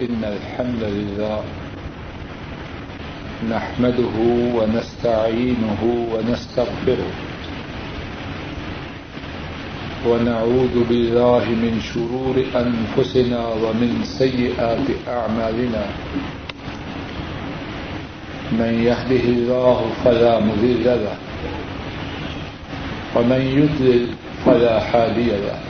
إن الحمد لله نحمده ونستعينه ونستغفره ونعوذ بالله من شرور أنفسنا ومن سيئات أعمالنا من يهده الله فلا مذل له ومن يدلل فلا حادي له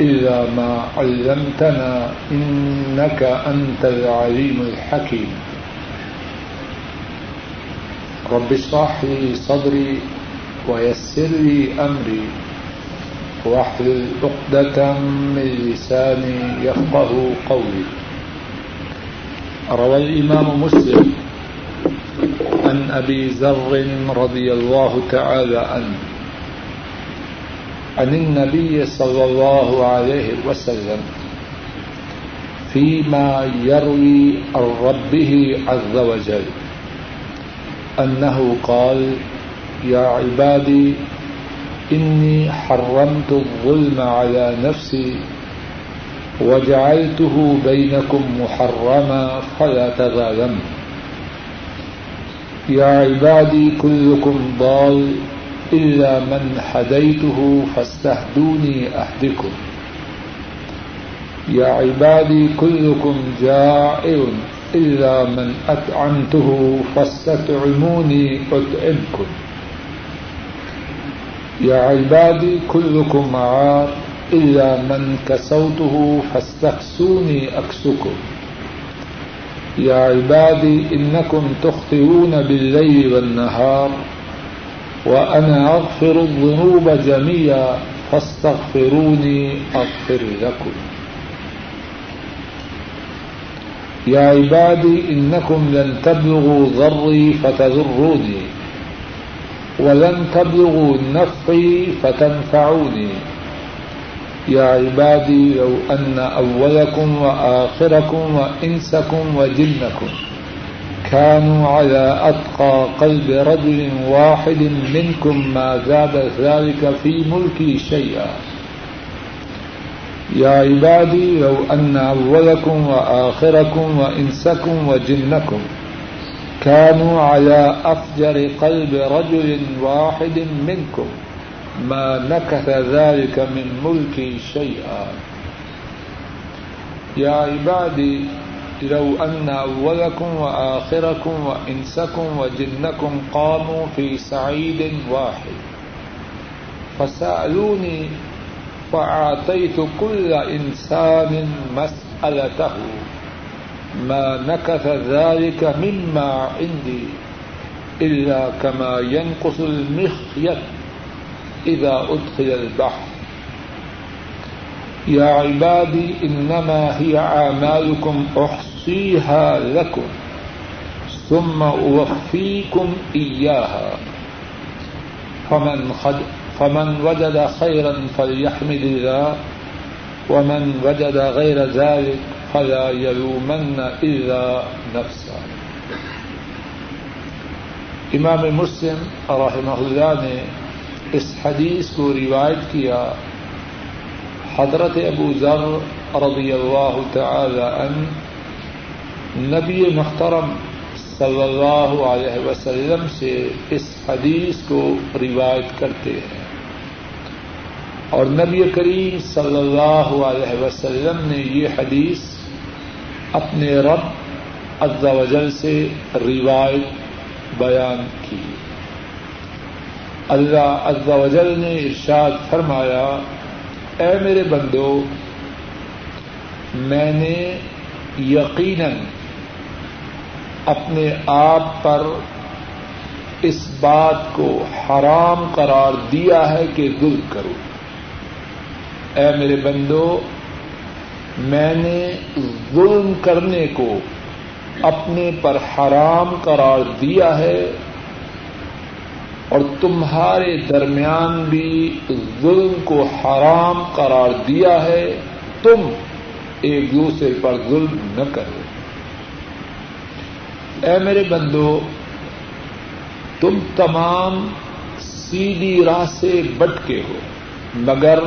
إلا ما علمتنا إنك أنت العليم الحكيم رب اشرح لي صدري ويسر لي أمري واحلل عقدة من لساني يفقه قولي روى الإمام مسلم عن أبي ذر رضي الله تعالى عنه عن النبي صلى الله عليه وسلم فيما يروي عن ربه عز وجل. أنه قال، يا عبادي، إني حرمت الظلم على نفسي وجعلته بينكم محرما فلا تظالموا. يا عبادي، كلكم ضال إلا من هديته فاستهدوني أهدكم. يا عبادي كلكم جائع إلا من أطعمته فاستطعموني أطعمكم. يا عبادي كلكم عار. إلا من كسوته فاستكسوني أكسكم. يا عبادي إنكم تخطئون بالليل والنهار. وأنا أغفر الذنوب جميعا فاستغفروني أغفر لكم. يا عبادي إنكم لن تبلغوا ضري فتضروني ولن تبلغوا نفعي فتنفعوني. يا عبادي لو أن أولكم وآخركم وإنسكم وجنكم. كانوا على أتقى قلب رجل واحد منكم ما زاد ذلك في ملكي شيئا. يا عبادي، لو أن أولكم وآخركم وإنسكم وجنكم. كانوا على أفجر قلب رجل واحد منكم ما نكث ذلك من ملكي شيئا. يا عبادي لو أن أولكم وآخركم وإنسكم وجنكم قاموا في سعيد واحد. فسألوني فأعطيت كل إنسان مسألته. ما نكث ذلك مما عندي إلا كما ينقص المخيط إذا أدخل البحر. يا عبادي، إنما هي أعمالكم أحصى أحصيها لكم ثم أوفيكم إياها. فمن, خد فمن وجد خيرا فليحمد الله ومن وجد غير ذلك فلا يلومن إلا نفسه. امام مسلم رحمہ اللہ نے اس حدیث کو روایت کیا حضرت ابو ذر رضی اللہ تعالی عنہ نبی محترم صلی اللہ علیہ وسلم سے اس حدیث کو روایت کرتے ہیں۔ اور نبی کریم صلی اللہ علیہ وسلم نے یہ حدیث اپنے رب عز و جل سے روایت بیان کی۔ اللہ عز و جل نے ارشاد فرمایا، اے میرے بندو، میں نے یقیناً اپنے آپ پر اس بات کو حرام قرار دیا ہے کہ ظلم کرو۔ اے میرے بندو، میں نے ظلم کرنے کو اپنے پر حرام قرار دیا ہے اور تمہارے درمیان بھی ظلم کو حرام قرار دیا ہے۔ تم ایک دوسرے پر ظلم نہ کرو۔ اے میرے بندو، تم تمام سیدھی راہ سے بٹکے ہو، مگر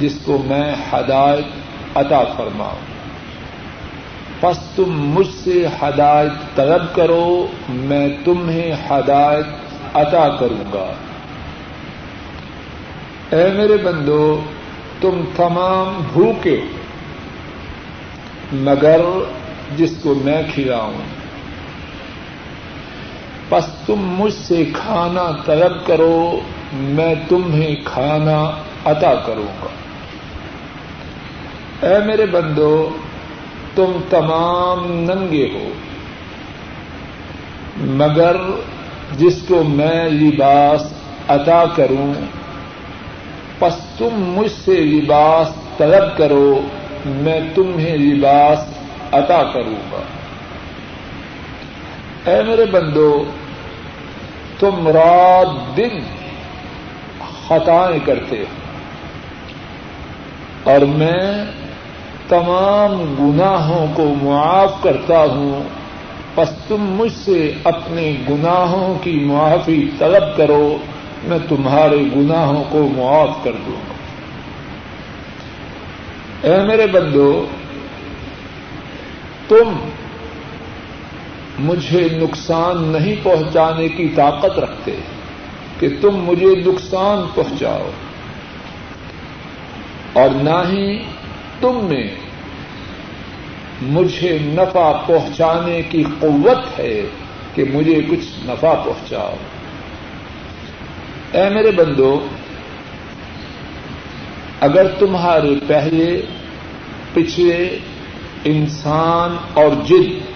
جس کو میں ہدایت عطا فرماؤں۔ پس تم مجھ سے ہدایت طلب کرو، میں تمہیں ہدایت عطا کروں گا۔ اے میرے بندو، تم تمام بھوکے مگر جس کو میں کھلاؤں۔ پس تم مجھ سے کھانا طلب کرو، میں تمہیں کھانا عطا کروں گا۔ اے میرے بندو، تم تمام ننگے ہو۔ مگر جس کو میں لباس عطا کروں، پس تم مجھ سے لباس طلب کرو، میں تمہیں لباس عطا کروں گا۔ اے میرے بندو، تم رات دن خطائیں کرتے ہو۔ اور میں تمام گناہوں کو معاف کرتا ہوں۔ پس تم مجھ سے اپنے گناہوں کی معافی طلب کرو، میں تمہارے گناہوں کو معاف کر دوں۔ گا اے میرے بندو، تم مجھے نقصان نہیں پہنچانے کی طاقت رکھتے کہ تم مجھے نقصان پہنچاؤ۔ اور نہ ہی تم میں مجھے نفع پہنچانے کی قوت ہے کہ مجھے کچھ نفع پہنچاؤ۔ اے میرے بندو، اگر تمہارے پہلے، پچھلے انسان اور جن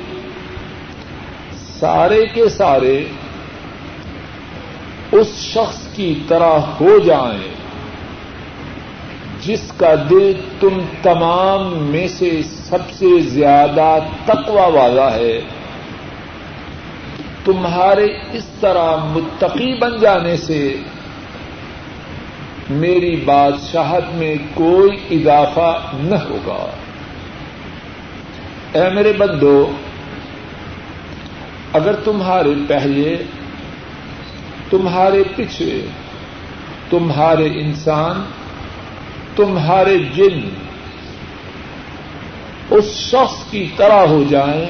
سارے کے سارے اس شخص کی طرح ہو جائیں جس کا دل تم تمام میں سے سب سے زیادہ تقوا والا ہے، تمہارے اس طرح متقی بن جانے سے میری بادشاہت میں کوئی اضافہ نہ ہوگا۔ اے میرے بندو اگر تمہارے پہلے، تمہارے پیچھے تمہارے انسان، تمہارے جن اس شخص کی طرح ہو جائیں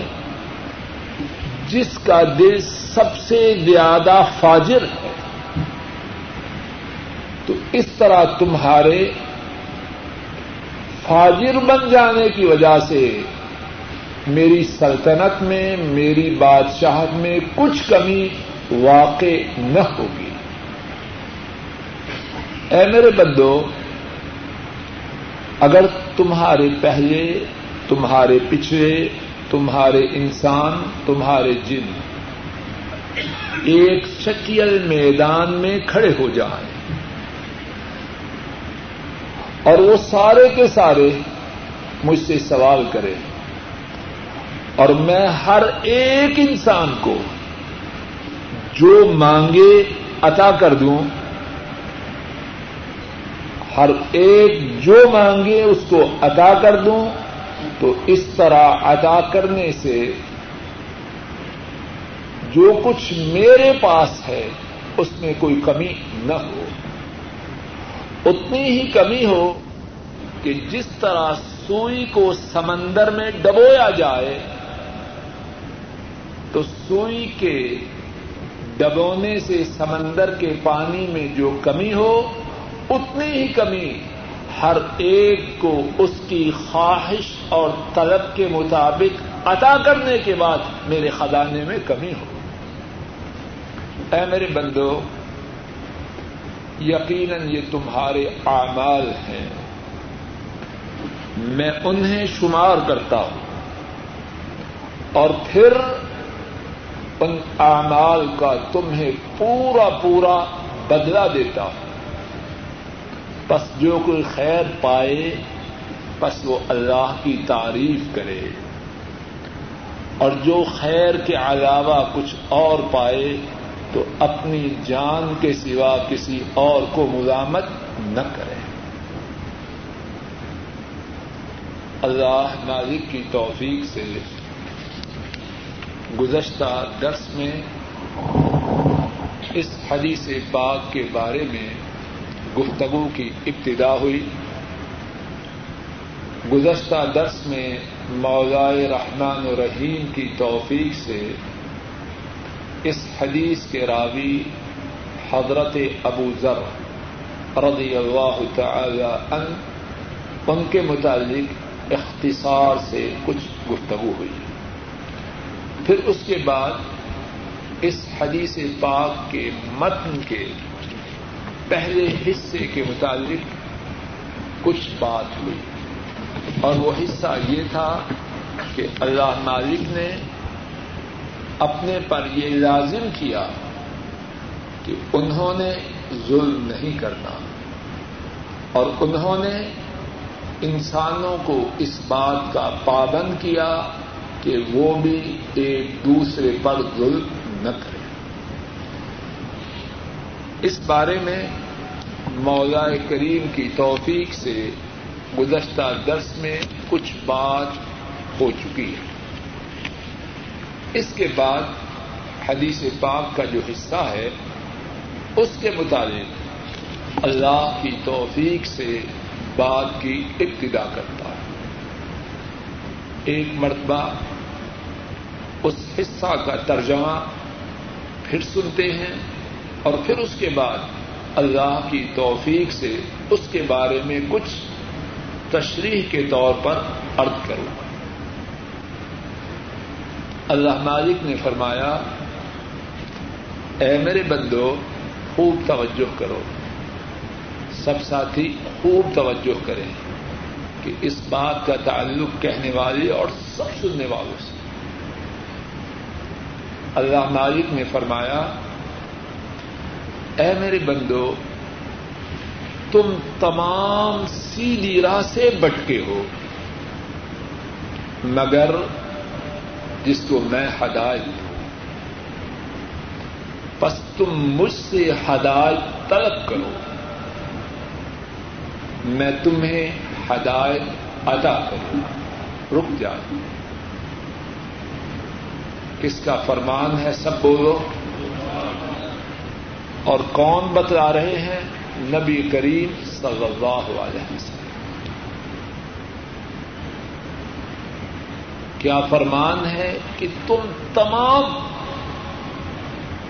جس کا دل سب سے زیادہ فاجر ہے، تو اس طرح تمہارے فاجر بن جانے کی وجہ سے میری سلطنت میں، میری بادشاہت میں کچھ کمی واقع نہ ہوگی۔ اے میرے بندو، اگر تمہارے پہلے، تمہارے پچھلے، تمہارے انسان، تمہارے جن ایک شکیل میدان میں کھڑے ہو جائیں اور وہ سارے کے سارے مجھ سے سوال کریں۔ اور میں ہر ایک انسان کو جو مانگے عطا کر دوں، ہر ایک جو مانگے اس کو عطا کر دوں، تو اس طرح عطا کرنے سے جو کچھ میرے پاس ہے، اس میں کوئی کمی نہ ہو۔ اتنی ہی کمی ہو کہ جس طرح سوئی کو سمندر میں ڈبویا جائے تو سوئی کے ڈبونے سے سمندر کے پانی میں جو کمی ہو، اتنی ہی کمی ہر ایک کو اس کی خواہش اور طلب کے مطابق عطا کرنے کے بعد میرے خزانے میں کمی ہو۔ اے میرے بندو، یقیناً یہ تمہارے اعمال ہیں۔ میں انہیں شمار کرتا ہوں اور پھر ان اعمال کا تمہیں پورا پورا بدلا دیتا ہوں۔ بس جو کوئی خیر پائے بس وہ اللہ کی تعریف کرے۔ اور جو خیر کے علاوہ کچھ اور پائے، تو اپنی جان کے سوا کسی اور کو ملامت نہ کرے۔ اللہ مالک کی توفیق سے۔ گزشتہ درس میں اس حدیث پاک کے بارے میں گفتگو کی ابتدا ہوئی۔ گزشتہ درس میں مولائے رحمان و رحیم کی توفیق سے اس حدیث کے راوی حضرت ابو ذر رضی اللہ تعالی ان ان کے متعلق اختصار سے کچھ گفتگو ہوئی۔ پھر اس کے بعد اس حدیث پاک کے متن کے پہلے حصے کے متعلق کچھ بات ہوئی۔ اور وہ حصہ یہ تھا کہ اللہ مالک نے اپنے پر یہ لازم کیا کہ انہوں نے ظلم نہیں کرنا اور انہوں نے انسانوں کو اس بات کا پابند کیا کہ وہ بھی ایک دوسرے پر ظلم نہ کرے۔ اس بارے میں مولا کریم کی توفیق سے گزشتہ درس میں کچھ بات ہو چکی ہے۔ اس کے بعد حدیث پاک کا جو حصہ ہے، اس کے مطابق اللہ کی توفیق سے بات کی ابتدا کرتا ہے ایک مرتبہ اس حصہ کا ترجمہ پھر سنتے ہیں اور پھر اس کے بعد اللہ کی توفیق سے اس کے بارے میں کچھ تشریح کے طور پر ارد کروں گا۔ اللہ مالک نے فرمایا، اے میرے بندو، خوب توجہ کرو۔ سب ساتھی، خوب توجہ کریں کہ اس بات کا تعلق کہنے والے اور سب سننے والوں سے۔ اللہ مالک نے فرمایا، اے میرے بندو، تم تمام سیدھی راہ سے بٹکے ہو، مگر جس کو میں ہدایت دوں۔ بس تم مجھ سے ہدایت طلب کرو۔ میں تمہیں ہدایت ادا کروں۔ رک جائے۔ کس کا فرمان ہے سب بولو۔ اور کون بتلا رہے ہیں؟ نبی کریم صلی اللہ علیہ وسلم۔ کیا فرمان ہے کہ تم تمام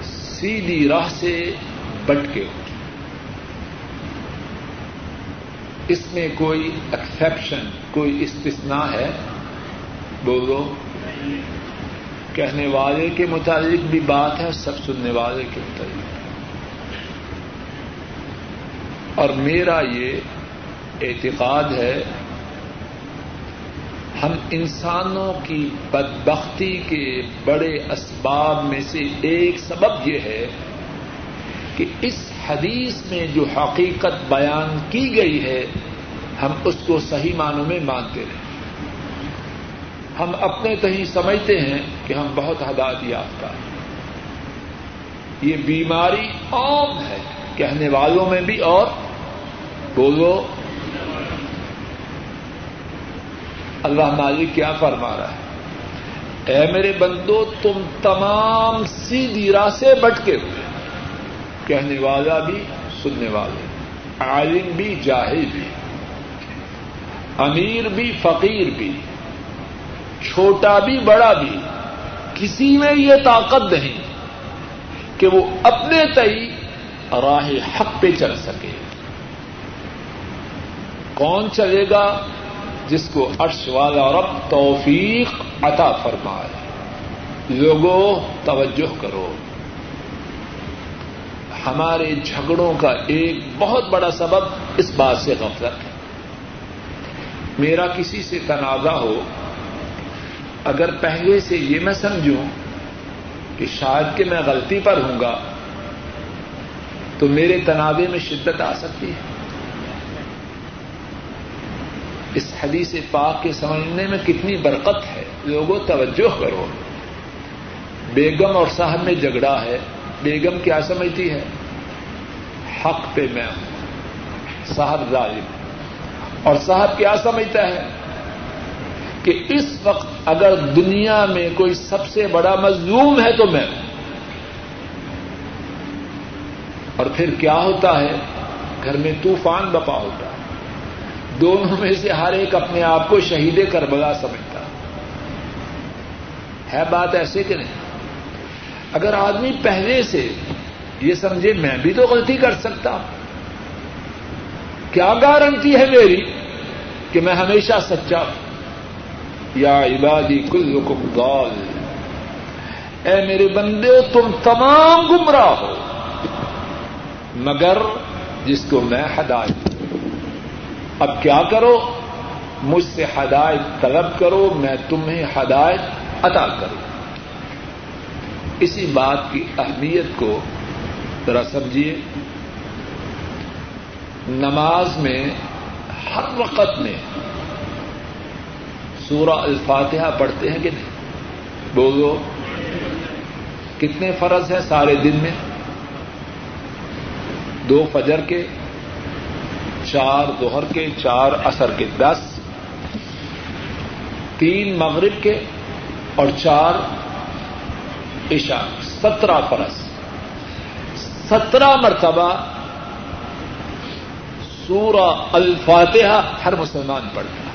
سیدھی راہ سے بٹکے ہو۔ اس میں کوئی ایکسپشن کوئی استثنا ہے؟ بولو۔ کہنے والے کے متعلق بھی بات ہے، سب سننے والے کے متعلق۔ اور میرا یہ اعتقاد ہے، ہم انسانوں کی بدبختی کے بڑے اسباب میں سے ایک سبب یہ ہے کہ اس حدیث میں جو حقیقت بیان کی گئی ہے، ہم اس کو صحیح معنوں میں مانتے رہے ہم اپنے تہی سمجھتے ہیں کہ ہم بہت ہدایت یافتہ ہیں۔ یہ بیماری عام ہے۔ کہنے والوں میں بھی اور بولو۔ اللہ مالک کیا فرما رہا ہے؟ اے میرے بندو، تم تمام سیدھی راہ سے بٹکے ہوئے۔ کہنے والا بھی، سننے والے۔ عالم بھی، جاہل بھی۔ امیر بھی، فقیر بھی۔ چھوٹا بھی، بڑا بھی۔ کسی میں یہ طاقت نہیں کہ وہ اپنے تئی راہ حق پہ چل سکے۔ کون چلے گا جس کو عرش والا رب توفیق عطا فرمائے؟ لوگوں، توجہ کرو۔ ہمارے جھگڑوں کا ایک بہت بڑا سبب اس بات سے غفلت ہے۔ میرا کسی سے تنازع ہو اگر پہلے سے یہ میں سمجھوں کہ شاید کہ میں غلطی پر ہوں گا، تو میرے تنازع میں شدت آ سکتی ہے۔ اس حدیث پاک کے سمجھنے میں کتنی برکت ہے۔ لوگوں، توجہ کرو۔ بیگم اور صاحب میں جھگڑا ہے۔ بیگم کیا سمجھتی ہے؟ حق پہ میں ہوں۔ صاحب ظالم۔ اور صاحب کیا سمجھتا ہے؟ کہ اس وقت اگر دنیا میں کوئی سب سے بڑا مظلوم ہے تو میں اور پھر کیا ہوتا ہے؟ گھر میں طوفان بپا ہوتا ہے۔ دونوں میں سے ہر ایک اپنے آپ کو شہید کربلا سمجھتا ہے بات ایسے کہ نہیں؟ اگر آدمی پہلے سے یہ سمجھے، میں بھی تو غلطی کر سکتا ہوں۔ کیا گارنٹی ہے میری کہ میں ہمیشہ سچا ہوں؟ یا عبادی کل گال اے میرے بندے، تم تمام گمراہ ہو۔ مگر جس کو میں ہدایت اب کیا کرو؟ مجھ سے ہدایت طلب کرو، میں تمہیں ہدایت عطا کروں۔ اسی بات کی اہمیت کو ذرا سمجھیے۔ نماز میں ہر وقت میں سورہ الفاتحہ پڑھتے ہیں کہ نہیں؟ بولو۔ کتنے فرض ہیں سارے دن میں؟ دو فجر کے، چار دوہر کے، چار اثر کے۔ دس۔ تین مغرب کے اور چار عشاء۔ سترہ فرض۔ سترہ مرتبہ سورہ الفاتحہ ہر مسلمان پڑھتا ہے۔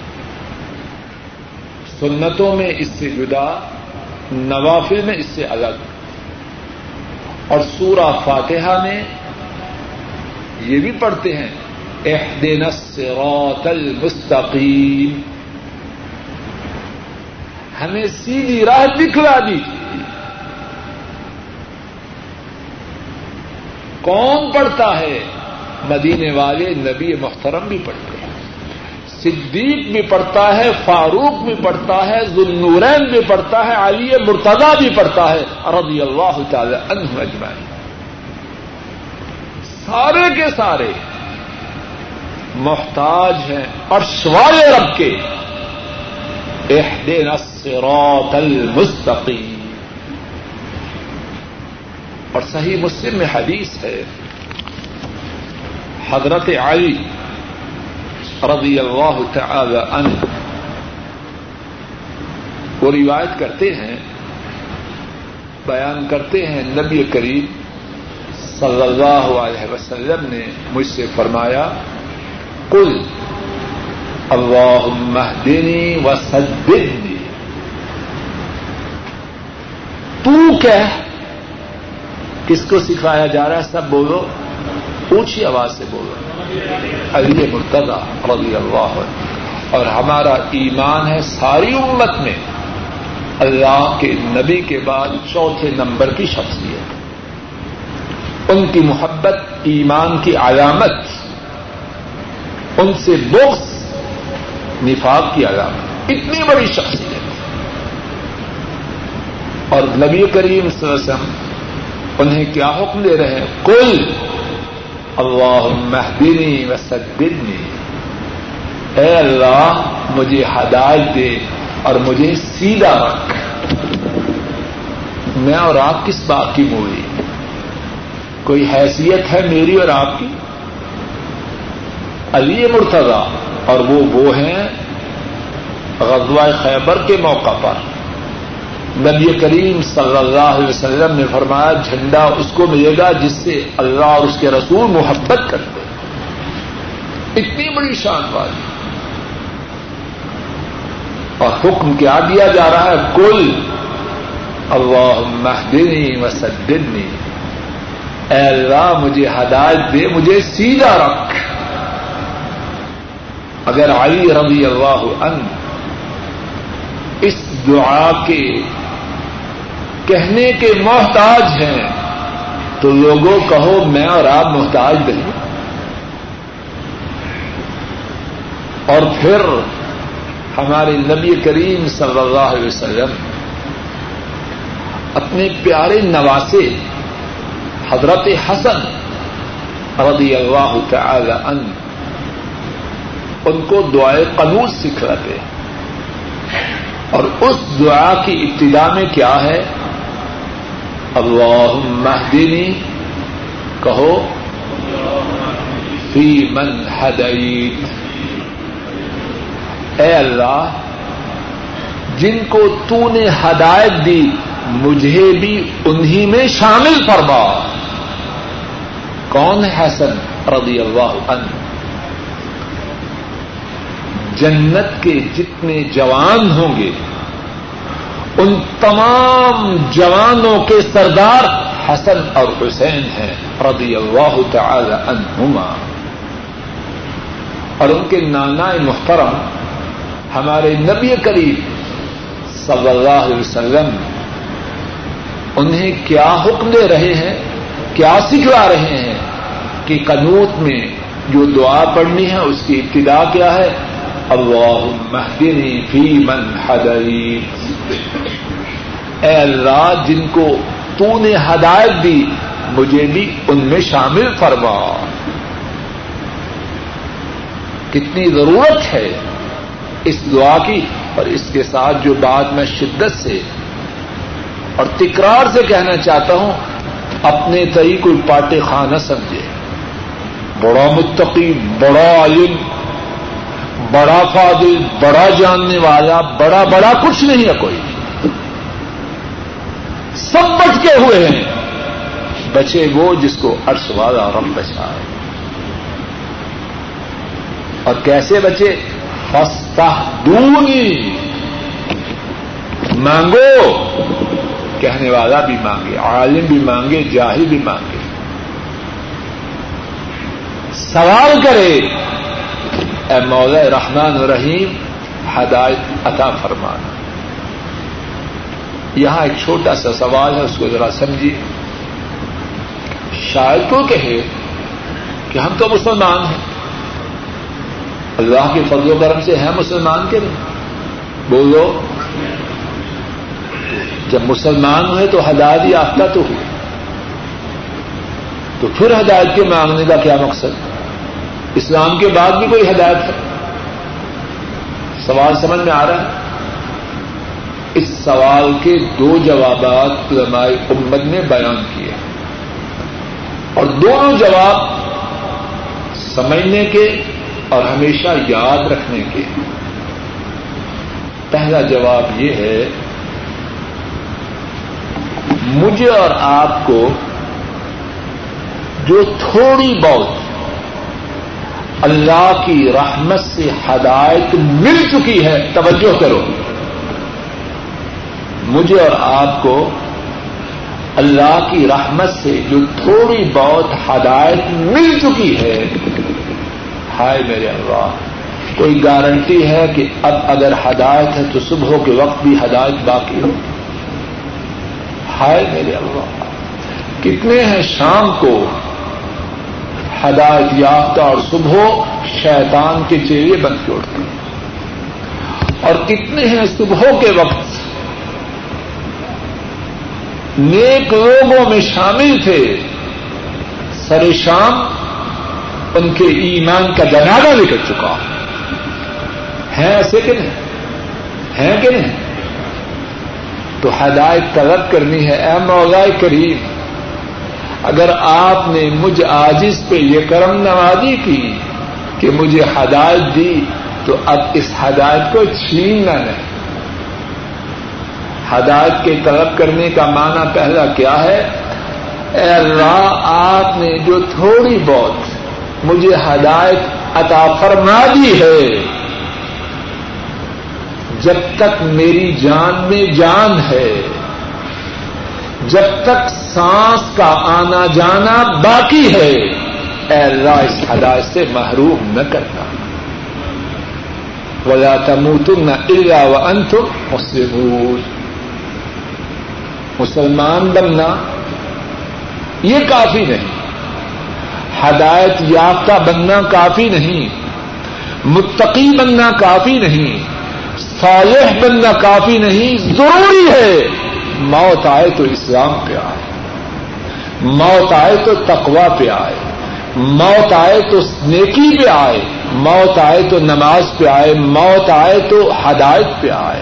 سنتوں میں اس سے جدا، نوافل میں اس سے الگ۔ اور سورہ فاتحہ میں یہ بھی پڑھتے ہیں اہدین الصراط المستقیم۔ ہمیں سیدھی راہ دکھلا دی۔ کون پڑھتا ہے؟ مدینے والے نبی محترم بھی پڑھتے ہیں۔ صدیق بھی پڑھتا ہے، فاروق بھی پڑھتا ہے ذنورین بھی پڑھتا ہے، علی مرتضی بھی پڑھتا ہے، رضی اللہ تعالی عنہ اجمعین۔ سارے کے سارے محتاج ہیں اور سوال رب کے۔ اہدنا الصراط المستقیم۔ اور صحیح مسلم میں حدیث ہے، حضرت علی رضی اللہ تعالی عنہ۔ وہ روایت کرتے ہیں، بیان کرتے ہیں، نبی کریم صلی اللہ علیہ وسلم نے مجھ سے فرمایا کل اللہ مہدنی و سدنی تو کہہ، کس کو سکھایا جا رہا ہے؟ سب بولو، اونچی آواز سے بولو۔ علی مرتضی رضی اللہ اور ہمارا ایمان ہے ساری امت میں۔ اللہ کے نبی کے بعد چوتھے نمبر کی شخصیت۔ ان کی محبت، ایمان کی علامت۔ ان سے بغض، نفاق کی علامت۔ اتنی بڑی شخصیت۔ اور نبی کریم صلی اللہ علیہ وسلم انہیں کیا حکم دے رہے ہیں؟ کل اللہ مہدنی و سدنی اے اللہ، مجھے ہدایت دے اور مجھے سیدھا رکھ میں اور آپ کس بات کی موڑی کوئی حیثیت ہے میری اور آپ کی؟ علی مرتضی، اور وہ وہ ہیں غزوہ خیبر کے موقع پر۔ نبی کریم صلی اللہ علیہ وسلم نے فرمایا، جھنڈا اس کو ملے گا جس سے اللہ اور اس کے رسول محبت کرتے اتنی بڑی شان والی اور حکم کیا دیا جا رہا ہے؟ کل اللہ مہدنی و سدنی اے اللہ، مجھے ہدایت دے، مجھے سیدھا رکھ۔ اگر علی رضی اللہ ان اس دعا کے کہنے کے محتاج ہیں، تو لوگوں کہو میں اور آپ محتاج نہیں۔ اور پھر ہمارے نبی کریم صلی اللہ علیہ وسلم اپنے پیارے نواسے حضرت حسن رضی اللہ تعالی ان ان کو دعائے قنوط سکھلاتے۔ اور اس دعا کی ابتدا میں کیا ہے؟ اللہ مہدنی کہو، فی من ہدعیت اے اللہ، جن کو تو نے ہدایت دی، مجھے بھی انہی میں شامل فرما۔ کون ہے حسن رضی اللہ عنہ؟ جنت کے جتنے جوان ہوں گے ان تمام جوانوں کے سردار حسن اور حسین ہیں، رضی اللہ تعالی عنہما۔ اور ان کے نانا محترم، ہمارے نبی کریم صلی اللہ علیہ وسلم انہیں کیا حکم دے رہے ہیں، کیا سکھلا رہے ہیں کہ قنوت میں جو دعا پڑھنی ہے، اس کی ابتدا کیا ہے؟ اللہ مہدنی فی من ہدئی اے اللہ، جن کو تو نے ہدایت دی، مجھے بھی ان میں شامل فرما۔ کتنی ضرورت ہے اس دعا کی اور اس کے ساتھ جو بات میں شدت سے اور تکرار سے کہنا چاہتا ہوں، اپنے تئی کوئی پاٹے خانہ سمجھے۔ بڑا متقی، بڑا علم بڑا فاضل، بڑا جاننے والا، بڑا بڑا کچھ نہیں ہے کوئی۔ سب بچ کے ہوئے ہیں۔ بچے وہ جس کو عرش والا رم بچائے اور کیسے بچے؟ فستا دونی مانگو۔ کہنے والا بھی مانگے، عالم بھی مانگے، جاہل بھی مانگے۔ سوال کرے۔ اے مولا رحمان رحیم ہدایت عطا فرمانا۔ یہاں ایک چھوٹا سا سوال ہے، اس کو ذرا سمجھیے۔ شاید کو کہے کہ ہم تو مسلمان ہیں؟ اللہ کے فضل و کرم سے ہیں مسلمان کے نہیں؟ بولو۔ جب مسلمان ہوئے تو ہدایت یافتہ تو ہوئے۔ تو پھر ہدایت کے مانگنے کا کیا مقصد؟ اسلام کے بعد بھی کوئی ہدایت ہے؟ سوال سمجھ میں آ رہا ہے؟ اس سوال کے دو جوابات علماء امت نے بیان کیے اور دونوں جواب سمجھنے کے اور ہمیشہ یاد رکھنے کے۔ پہلا جواب یہ ہے، مجھے اور آپ کو جو تھوڑی بہت اللہ کی رحمت سے ہدایت مل چکی ہے۔ توجہ کرو۔ مجھے اور آپ کو اللہ کی رحمت سے جو تھوڑی بہت ہدایت مل چکی ہے۔ ہائے میرے اللہ، کوئی گارنٹی ہے کہ اب اگر ہدایت ہے تو صبح کے وقت بھی ہدایت باقی ہو؟ ہائے میرے اللہ، کتنے ہیں شام کو ہدایت یافتہ اور صبح شیطان کے چہرے بن کے اٹھتے ہیں۔ اور کتنے ہیں صبح کے وقت؟ نیک لوگوں میں شامل تھے۔ سر شام ان کے ایمان کا جنازہ نکل چکا۔ ہے ایسے کہ نہیں؟ ہے کہ نہیں؟ تو ہدایت طلب کرنی ہے۔ اے مولا کریم اگر آپ نے مجھ آجز پہ یہ کرم نوازی کی کہ مجھے ہدایت دی، تو اب اس ہدایت کو چھیننا نہیں۔ ہدایت کے طلب کرنے کا معنی پہلا کیا ہے؟ اے اللہ، آپ نے جو تھوڑی بہت مجھے ہدایت عطا فرما دی ہے، جب تک میری جان میں جان ہے جب تک سانس کا آنا جانا باقی ہے، اے اللہ اس ہدایت سے محروم نہ کرنا۔ ولا تموتن الا وانتم مسلمون۔ مسلمان بننا یہ کافی نہیں۔ ہدایت یافتہ بننا کافی نہیں۔ متقی بننا کافی نہیں۔ صالح بننا کافی نہیں۔ ضروری ہے۔ موت آئے تو اسلام پہ آئے۔ موت آئے تو تقوا پہ آئے۔ موت آئے تو نیکی پہ آئے۔ موت آئے تو نماز پہ آئے۔ موت آئے تو ہدایت پہ آئے۔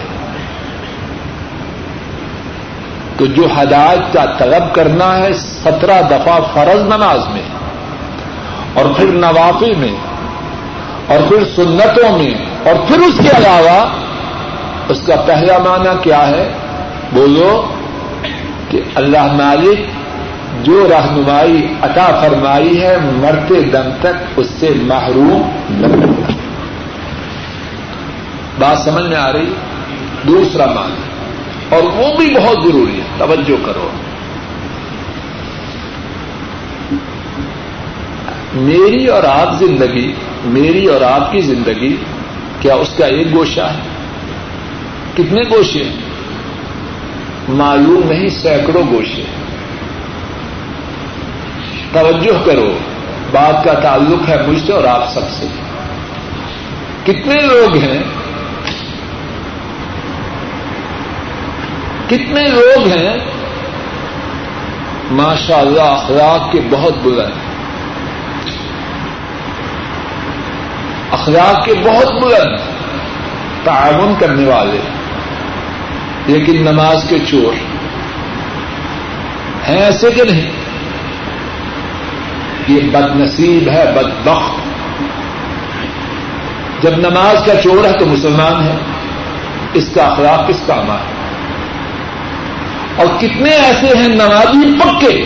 تو جو ہدایت کا طلب کرنا ہے، سترہ دفعہ فرض نماز میں، اور پھر نوافی میں، اور پھر سنتوں میں، اور پھر اس کے علاوہ، اس کا پہلا معنی کیا ہے؟ بولو کہ اللہ مالک جو رہنمائی عطا فرمائی ہے مرتے دم تک اس سے محروم نہ بات سمجھ میں آ رہی؟ دوسرا مان اور وہ بھی بہت ضروری ہے، توجہ کرو۔ میری اور آپ زندگی، میری اور آپ کی زندگی، کیا اس کا ایک گوشہ ہے؟ کتنے گوشے ہیں؟ معلوم نہیں سینکڑوں گوشے۔ توجہ کرو، بات کا تعلق ہے مجھ سے اور آپ سب سے۔ کتنے لوگ ہیں؟ کتنے لوگ ہیں؟ ماشاء اللہ اخلاق کے بہت بلند اخلاق کے بہت بلند تعاون کرنے والے۔ ہیں لیکن نماز کے چور ہیں ایسے کہ نہیں یہ بد نصیب ہے، بد بخت۔ جب نماز کا چور ہے تو مسلمان ہے۔ اس کا اخلاق کس کام ہے۔ اور کتنے ایسے ہیں نمازی پکے۔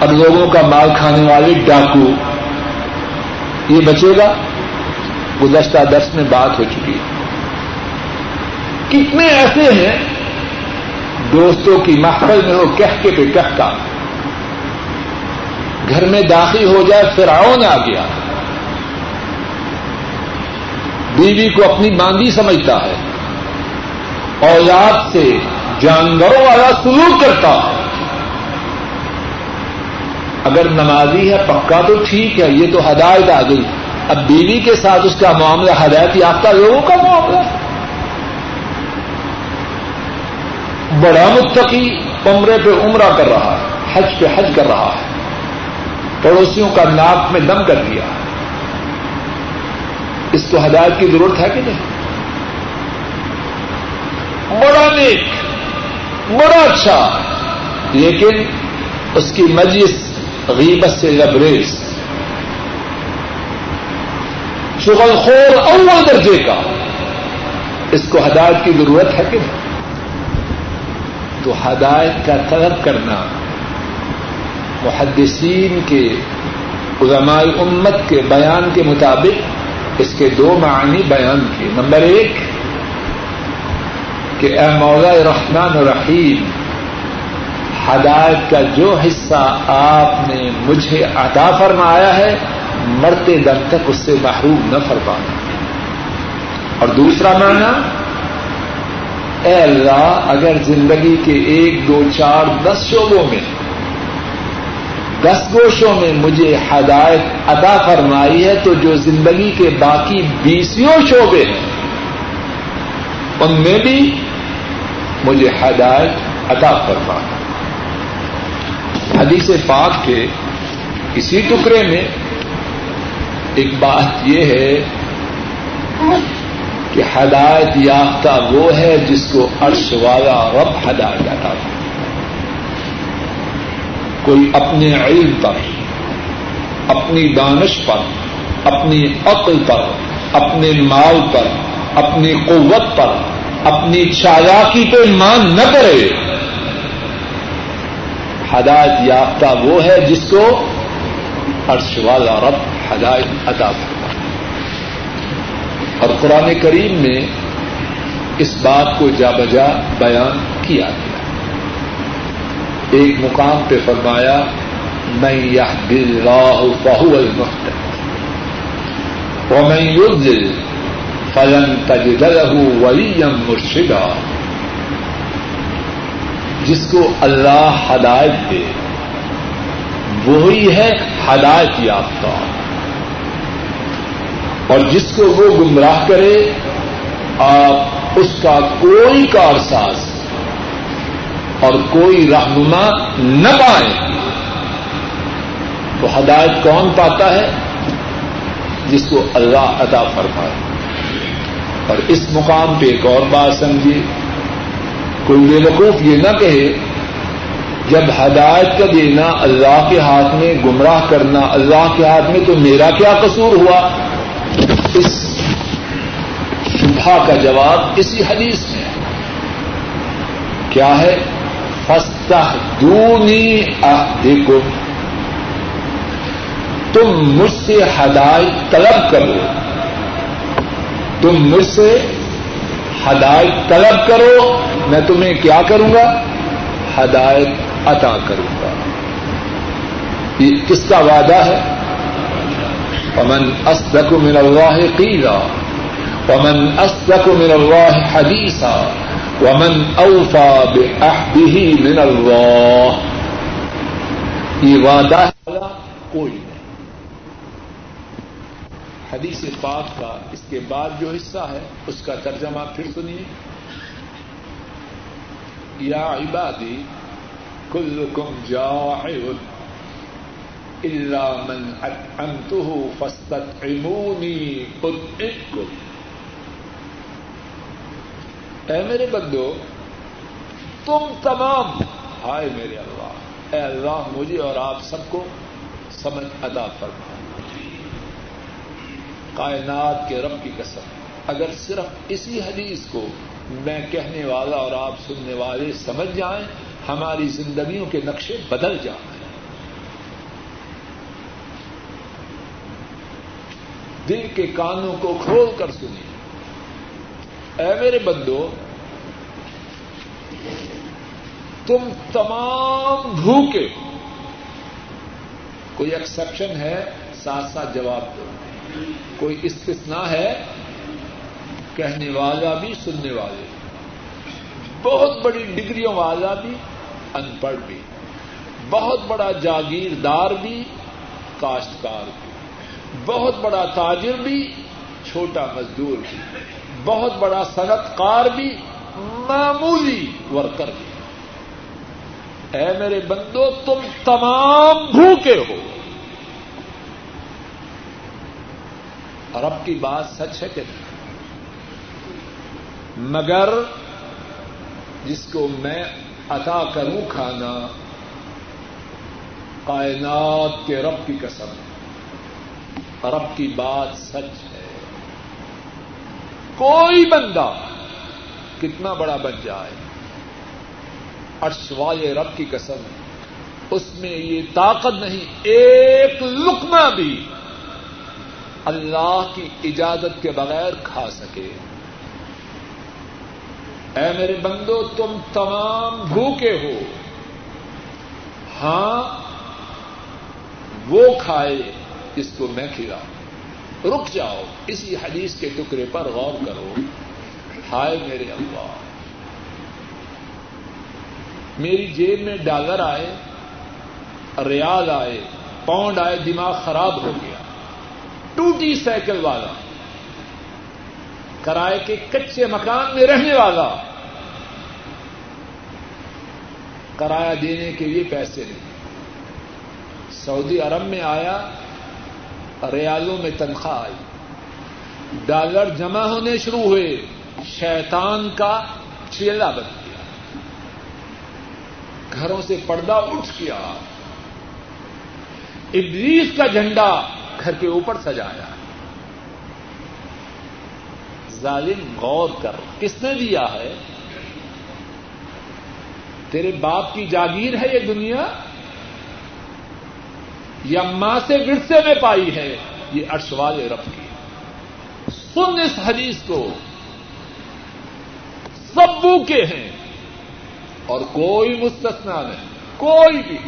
اب لوگوں کا مال کھانے والے ڈاکو۔ یہ بچے گا؟ گزشتہ درس میں بات ہو چکی ہے۔ کتنے ایسے ہیں دوستوں کی محفل میں ہو کہہ کے پہ کہتا گھر میں داخل ہو جائے، فرعون آ گیا۔ بیوی کو اپنی باندھی سمجھتا ہے۔ اولاد سے جانوروں والا سلوک کرتا ہے۔ اگر نمازی ہے، پکا تو ٹھیک ہے، یہ تو ہدایت آ گئی۔ اب بیوی کے ساتھ اس کا معاملہ، ہدایت یافتہ لوگوں کا معاملہ بڑا متقی عمرے پہ عمرہ کر رہا ہے، حج پہ حج کر رہا ہے۔ پڑوسیوں کا ناک میں دم کر دیا۔ اس کو ہدایت کی ضرورت ہے کہ نہیں؟ بڑا نیک، بڑا اچھا لیکن اس کی مجلس غیبت سے لبریز۔ شغل خور اول درجے کا۔ اس کو ہدایت کی ضرورت ہے کہ نہیں؟ تو ہدایت کا طلب کرنا محدثین کے علماء امت کے بیان کے مطابق اس کے دو معنی بیان کیے۔ نمبر ایک، کہ اے مولا رحمان رحیم، ہدایت کا جو حصہ آپ نے مجھے عطا فرمایا ہے، مرتے دم تک اس سے محروم نہ فرمانا اور دوسرا معنی اے اللہ، اگر زندگی کے ایک، دو، چار، دس شعبوں میں، دس گوشوں میں مجھے ہدایت ادا فرمائی ہے، تو جو زندگی کے باقی بیسوں شعبے ہیں، ان میں بھی مجھے ہدایت ادا فرمانا حدیث پاک کے اسی ٹکڑے میں ایک بات یہ ہے کہ ہدایت یافتہ وہ ہے جس کو عرش والا رب ہدایت ادا فرماتا کوئی اپنے علم پر، اپنی دانش پر، اپنی عقل پر، اپنے مال پر، اپنی قوت پر، اپنی چالاکی پہ مان نہ کرے۔ ہدایت یافتہ وہ ہے جس کو عرش والا رب ہدایت ادا کرتا اور قرآن کریم میں اس بات کو جا بجا بیان کیا گیا ایک مقام پہ فرمایا میں یہ دل راہ بہو المخت اور میں یوگ دل فلن تجد له وليا مرشدا جس کو اللہ ہدایت دے، وہی ہے ہدایت یافتہ۔ اور جس کو وہ گمراہ کرے، آپ اس کا کوئی کارساز اور کوئی رہنما نہ پائیں۔ تو ہدایت کون پاتا ہے؟ جس کو اللہ عطا فرمائے۔ اور اس مقام پہ ایک اور بات سمجھیے۔ کوئی بے وقوف یہ نہ کہے، جب ہدایت کا دینا اللہ کے ہاتھ میں، گمراہ کرنا اللہ کے ہاتھ میں، تو میرا کیا قصور ہوا؟ کا جواب اسی حدیث میں کیا ہے؟ فستا دونی دیکھو تم مجھ سے ہدایت طلب کرو۔ تم مجھ سے ہدایت طلب کرو۔ میں تمہیں کیا کروں گا؟ ہدایت عطا کروں گا۔ یہ کس کا وعدہ ہے؟ پمن اصدق من اللہ قیلا پمن اصدق من اللہ حدیثا ومن اوفا بعہدہ من اللہ یہ وعدہ ہے کوئی نہیں. حدیث پاک کا اس کے بعد جو حصہ ہے، اس کا ترجمہ پھر سنیے. یا عبادی، کلکم جائع الا من اطعمته فاستطعموني اطعمكم اے میرے بندو، تم تمام، ہائے میرے اللہ، اے اللہ مجھے اور آپ سب کو سمجھ ادا فرما۔ کائنات کے رب کی قسم، اگر صرف اسی حدیث کو میں کہنے والا اور آپ سننے والے سمجھ جائیں، ہماری زندگیوں کے نقشے بدل جائیں۔ دل کے کانوں کو کھول کر سنیے۔ اے میرے بندو، تم تمام بھوکے، کوئی ایکسپشن ہے، ساتھ ساتھ جواب دو۔ کوئی استثناء ہے، کہنے والا بھی، سننے والے بہت بڑی ڈگریوں والا بھی ان پڑھ بھی۔ بہت بڑا جاگیردار بھی، کاشتکار بھی۔ بہت بڑا تاجر بھی، چھوٹا مزدور بھی۔ بہت بڑا صنعت کار بھی معمولی ورکر بھی اے میرے بندو، تم تمام بھوکے ہو۔ اور اب کی بات سچ ہے کہ نہیں؟ مگر جس کو میں عطا کروں کھانا، کائنات کے رب کی قسم، رب کی بات سچ ہے کوئی بندہ کتنا بڑا بن جائے۔ والے رب کی قسم، اس میں یہ طاقت نہیں، ایک لکما بھی اللہ کی اجازت کے بغیر کھا سکے۔ اے میرے بندو، تم تمام بھوکے ہو۔ ہاں وہ کھائے جس کو میں کھلا رک جاؤ، اسی حدیث کے ٹکڑے پر غور کرو۔ ہائے میرے اللہ۔ میری جیب میں ڈالر آئے، ریال آئے پاؤنڈ آئے، دماغ خراب ہو گیا۔ ٹوٹی سائیکل والا، کرائے کے کچے مکان میں رہنے والا۔ کرایہ دینے کے لیے پیسے نہیں۔ سعودی عرب میں آیا ریالوں میں تنخواہ آئی۔ ڈالر جمع ہونے شروع ہوئے۔ شیطان کا چیلا بن گیا۔ گھروں سے پردہ اٹھ گیا۔ ابلیس کا جھنڈا گھر کے اوپر سجایا۔ ظالم غور کر، کس نے دیا ہے؟ تیرے باپ کی جاگیر ہے یہ دنیا؟ یا ماں سے ورثے میں پائی ہے، یہ ارشوال رب کی۔ سن اس حدیث کو۔ سب کے ہیں اور کوئی مستثنا نہیں، کوئی بھی۔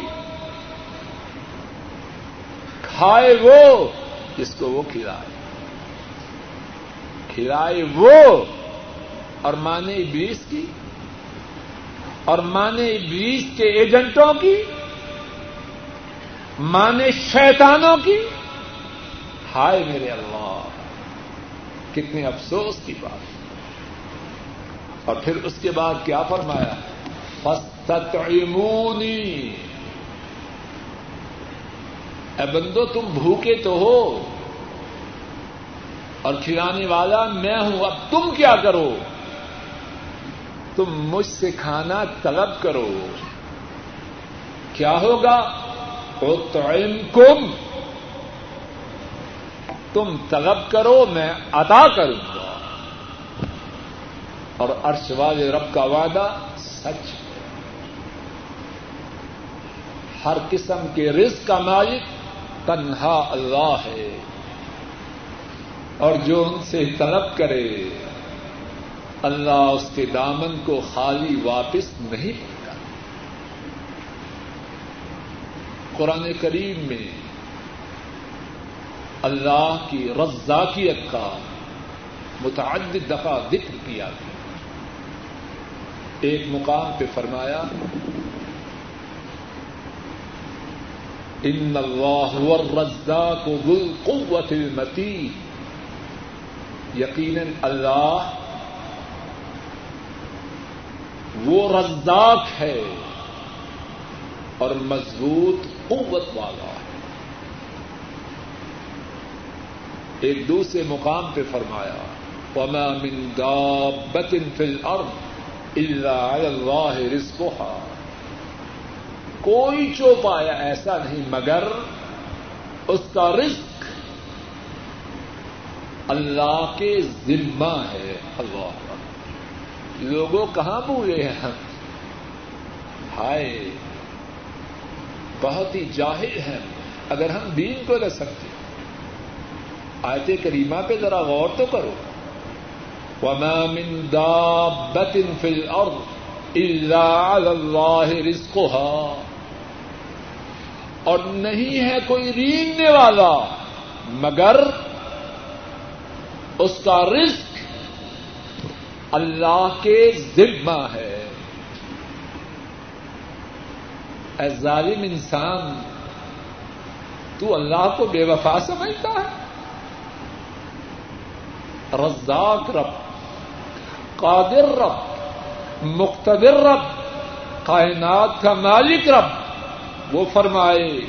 کھائے وہ جس کو وہ کھلائے۔ کھلائے وہ اور مانے ابلیس کی۔ اور مانے ابلیس کے ایجنٹوں کی۔ مانے شیطانوں کی؟ ہائے میرے اللہ کتنے افسوس کی بات۔ اور پھر اس کے بعد کیا فرمایا؟ فستطعمونی اے بندو، تم بھوکے تو ہو، اور کھلانے والا میں ہوں، اب تم کیا کرو؟ تم مجھ سے کھانا طلب کرو۔ کیا ہوگا؟ کم تم طلب کرو، میں عطا کروں گا۔ اور عرش والے رب کا وعدہ سچ ہے۔ ہر قسم کے رزق کا مالک تنہا اللہ ہے۔ اور جو ان سے طلب کرے، اللہ اس کے دامن کو خالی واپس نہیں قرآن کریم میں اللہ کی رزاکیت کا متعدد دفعہ ذکر کیا گیا۔ ایک مقام پہ فرمایا، ان اللہ الرزاق ذو القوة المتین یقیناً اللہ وہ رزاق ہے اور مضبوط قوت والا ہے۔ ایک دوسرے مقام پہ فرمایا، وما من دابت فی الارض الا علی اللہ رزقها۔ کوئی چوپایا ایسا نہیں، مگر اس کا رزق اللہ کے ذمہ ہے۔ اللہ۔ لوگوں کہاں بھولے ہیں؟ ہائے۔ بہت ہی جاہل ہیں اگر ہم دین کو نہ سکتے آیت کریمہ پہ ذرا غور تو کرو۔ وما من دابت فی الارض الا علی اللہ رزقها۔ اور نہیں ہے کوئی ریننے والا، مگر اس کا رزق اللہ کے ذمہ ہے۔ اے ظالم انسان، تو اللہ کو بے وفا سمجھتا ہے۔ رزاق رب، قادر رب، مقتدر رب، کائنات کا مالک رب۔ وہ فرمائے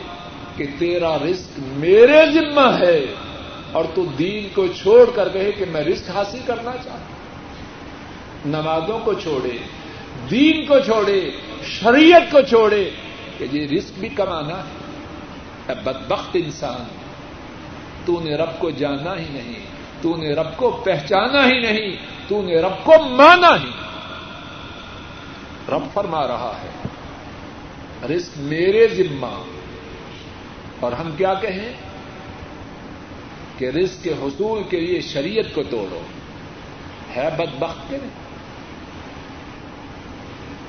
کہ تیرا رزق میرے ذمہ ہے اور تو دین کو چھوڑ کر کہے کہ میں رزق حاصل کرنا چاہتا ہوں۔ نمازوں کو چھوڑے، دین کو چھوڑے، شریعت کو چھوڑے کہ یہ رسک بھی کمانا ہے۔ بدبخت انسان، تو نے رب کو جانا ہی نہیں، تو نے رب کو پہچانا ہی نہیں، تو نے رب کو مانا ہی رب فرما رہا ہے رسک میرے ذمہ۔ اور ہم کیا کہیں؟ کہ رزق کے حصول کے لیے شریعت کو توڑو۔ ہے بدبخت کے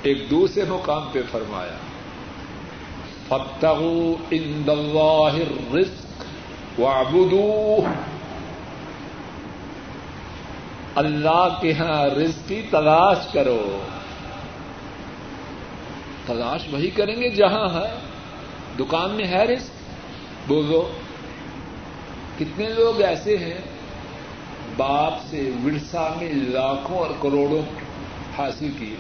ایک دوسرے مقام پہ فرمایا۔ فتح ان اللہ رسک وعبدوه اللہ کے ہاں رزق کی تلاش کرو۔ تلاش وہی کریں گے جہاں ہے۔ دکان میں ہے رزق۔ بولو، کتنے لوگ ایسے ہیں باپ سے ورثہ میں لاکھوں اور کروڑوں حاصل کیے۔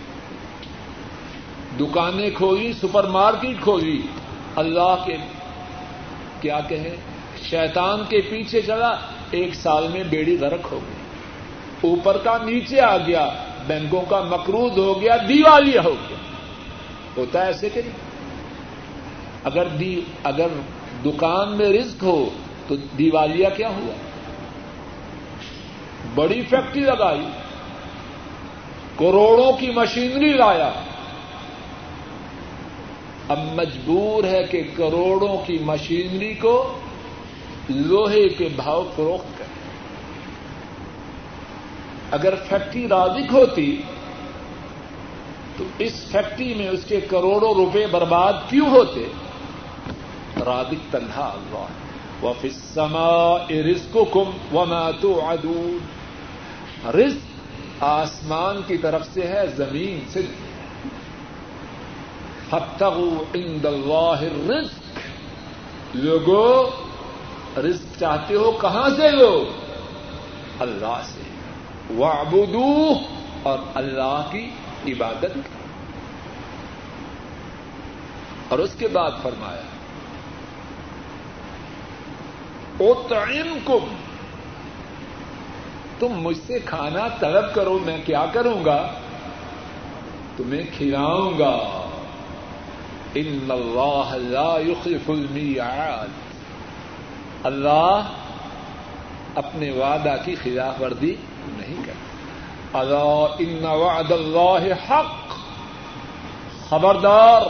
دکانیں کھولی سپر مارکیٹ کھولی اللہ کے کیا کہیں؟ شیطان کے پیچھے چلا، ایک سال میں بیڑی غرق ہو گئی۔ اوپر کا نیچے آ گیا، بینکوں کا مقروض ہو گیا دیوالیہ ہو گیا ہوتا ہے ایسے کہ نہیں؟ اگر دی، اگر دکان میں رزق ہو تو دیوالیہ کیا ہوا؟ بڑی فیکٹری لگائی، کروڑوں کی مشینری لایا۔ اب مجبور ہے کہ کروڑوں کی مشینری کو لوہے کے بھاؤ فروخت کرے اگر فیکٹری رازق ہوتی تو اس فیکٹری میں اس کے کروڑوں روپے برباد کیوں ہوتے؟ رادق تنہا اللہ وفی السماء رزقكم وما توعدون۔ رزق آسمان کی طرف سے ہے، زمین سے عند اللہ رزق لوگو، رزق چاہتے ہو کہاں سے لو؟ اللہ سے۔ وعبدو اور اللہ کی عبادت۔ اور اس کے بعد فرمایا او کم تم مجھ سے کھانا طلب کرو، میں کیا کروں گا؟ تمہیں کھلاؤں گا۔ ان اللہ لا يخلف المیعاد اللہ اپنے وعدہ کی خلاف ورزی نہیں کرتا۔ اللہ ان وعد اللہ حق۔ خبردار۔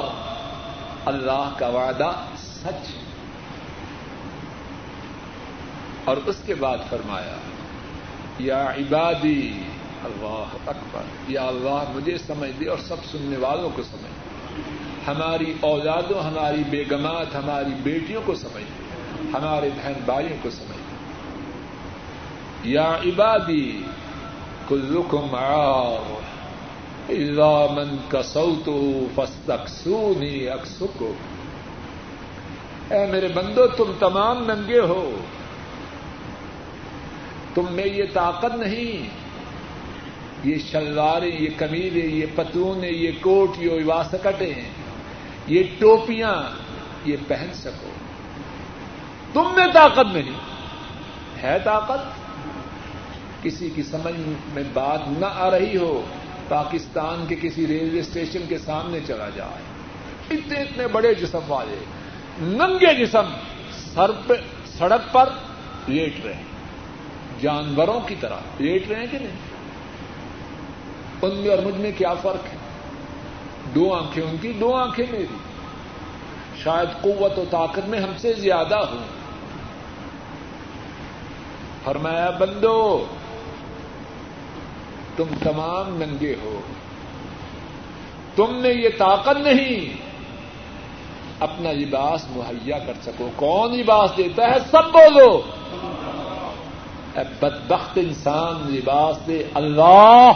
اللہ کا وعدہ سچ۔ اور اس کے بعد فرمایا، یا عبادی، اللہ اکبر۔ یا اللہ، مجھے سمجھ دے اور سب سننے والوں کو سمجھ دے۔ ہماری اولادوں، ہماری بیگمات، ہماری بیٹیوں کو سمجھ ہمارے بہن بھائیوں کو سمجھ یا عبادی، کلکم عار، اذا من کسوتو فاستکسونی اکسکو۔ اے میرے بندو، تم تمام ننگے ہو۔ تم میں یہ طاقت نہیں۔ یہ شلواریں، یہ کمیلیں یہ پتون یہ کوٹ، یہ واسکٹیں۔ یہ ٹوپیاں یہ پہن سکو۔ تم میں طاقت نہیں۔ ہے طاقت؟ کسی کی سمجھ میں بات نہ آ رہی ہو، پاکستان کے کسی ریلوے اسٹیشن کے سامنے چلا جائے۔ اتنے اتنے بڑے جسم والے، ننگے جسم، سر پہ، سڑک پر لیٹ رہے جانوروں کی طرح لیٹ رہے ہیں کہ نہیں؟ ان میں اور مجھ میں کیا فرق ہے؟ دو آنکھیں ان کی، دو آنکھیں میری۔ شاید قوت و طاقت میں ہم سے زیادہ ہوں۔ فرمایا، بندو، تم تمام ننگے ہو۔ تم نے یہ طاقت نہیں۔ اپنا لباس مہیا کر سکو۔ کون لباس دیتا ہے؟ سب بولو۔ اے بدبخت انسان لباس دے اللہ۔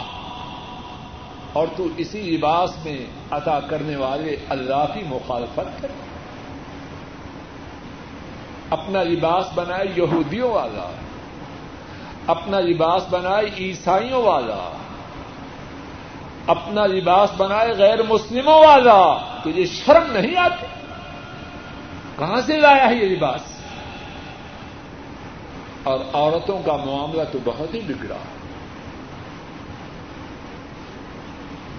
اور تو اسی لباس میں عطا کرنے والے اللہ کی مخالفت کر اپنا لباس بنائے یہودیوں والا، اپنا لباس بنائے عیسائیوں والا، اپنا لباس بنائے غیر مسلموں والا، تجھے شرم نہیں آتی؟ کہاں سے لایا ہے یہ لباس؟ اور عورتوں کا معاملہ تو بہت ہی بگڑا۔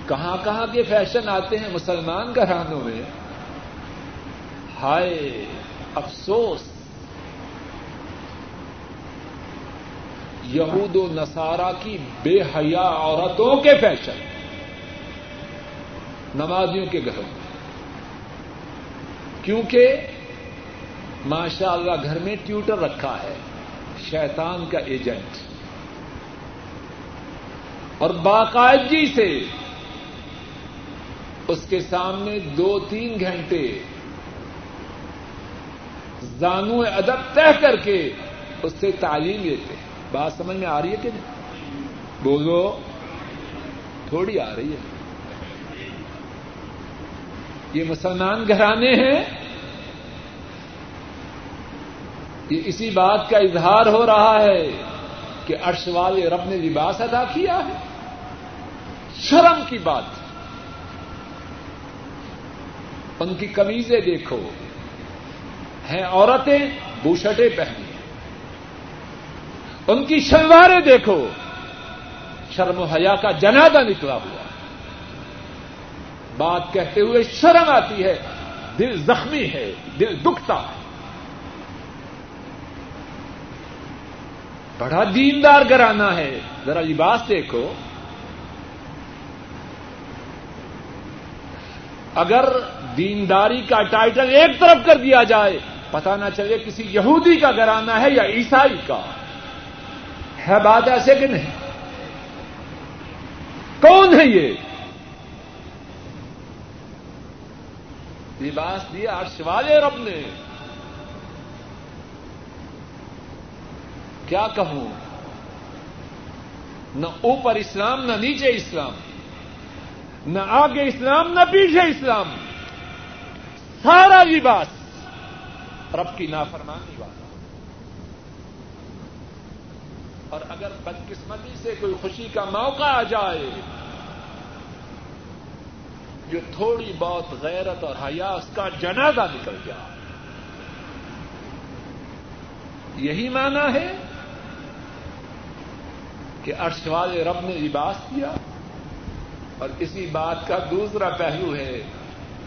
کہاں کہاں کے فیشن آتے ہیں مسلمان گھرانوں میں؟ ہائے، افسوس۔ یہود و نصارہ کی بے حیا عورتوں کے فیشن۔ نمازیوں کے گھروں۔ میں کیونکہ ماشاء اللہ گھر میں ٹیوٹر رکھا ہے، شیطان کا ایجنٹ۔ اور باقاعدگی سے اس کے سامنے دو تین گھنٹے زانو ادب طے کر کے اس سے تعلیم لیتے ہیں۔ بات سمجھ میں آ رہی ہے کہ نہیں؟ بولو، تھوڑی آ رہی ہے۔ یہ مسلمان گھرانے ہیں۔ یہ اسی بات کا اظہار ہو رہا ہے کہ عرش والے رب نے لباس ادا کیا ہے۔ شرم کی بات۔ ان کی کمیزیں دیکھو۔ ہیں عورتیں، بوشٹیں پہنی۔ ان کی شلواریں دیکھو۔ شرم و حیا کا جنازہ نکلا ہوا۔ بات کہتے ہوئے شرم آتی ہے، دل زخمی ہے، دل دکھتا ہے۔ بڑا دیندار گرانا ہے۔ ذرا لباس دیکھو۔ اگر دینداری کا ٹائٹل ایک طرف کر دیا جائے پتا نہ چلے کسی یہودی کا گرانا ہے یا عیسائی کا۔ ہے بات ایسے کہ نہیں؟ کون ہے یہ؟ لباس دیا والے رب نے۔ کیا کہوں؟ نہ اوپر اسلام، نہ نیچے اسلام۔ نہ آگے اسلام، نہ پیچھے اسلام۔ سارا جی لباس رب کی نافرمانی والا اور اگر بدقسمتی سے کوئی خوشی کا موقع آ جائے، جو تھوڑی بہت غیرت اور حیا اس کا جنازہ نکل جائے۔ یہی مانا ہے کہ عرش والے رب نے لباس دیا اور اسی بات کا دوسرا پہلو ہے،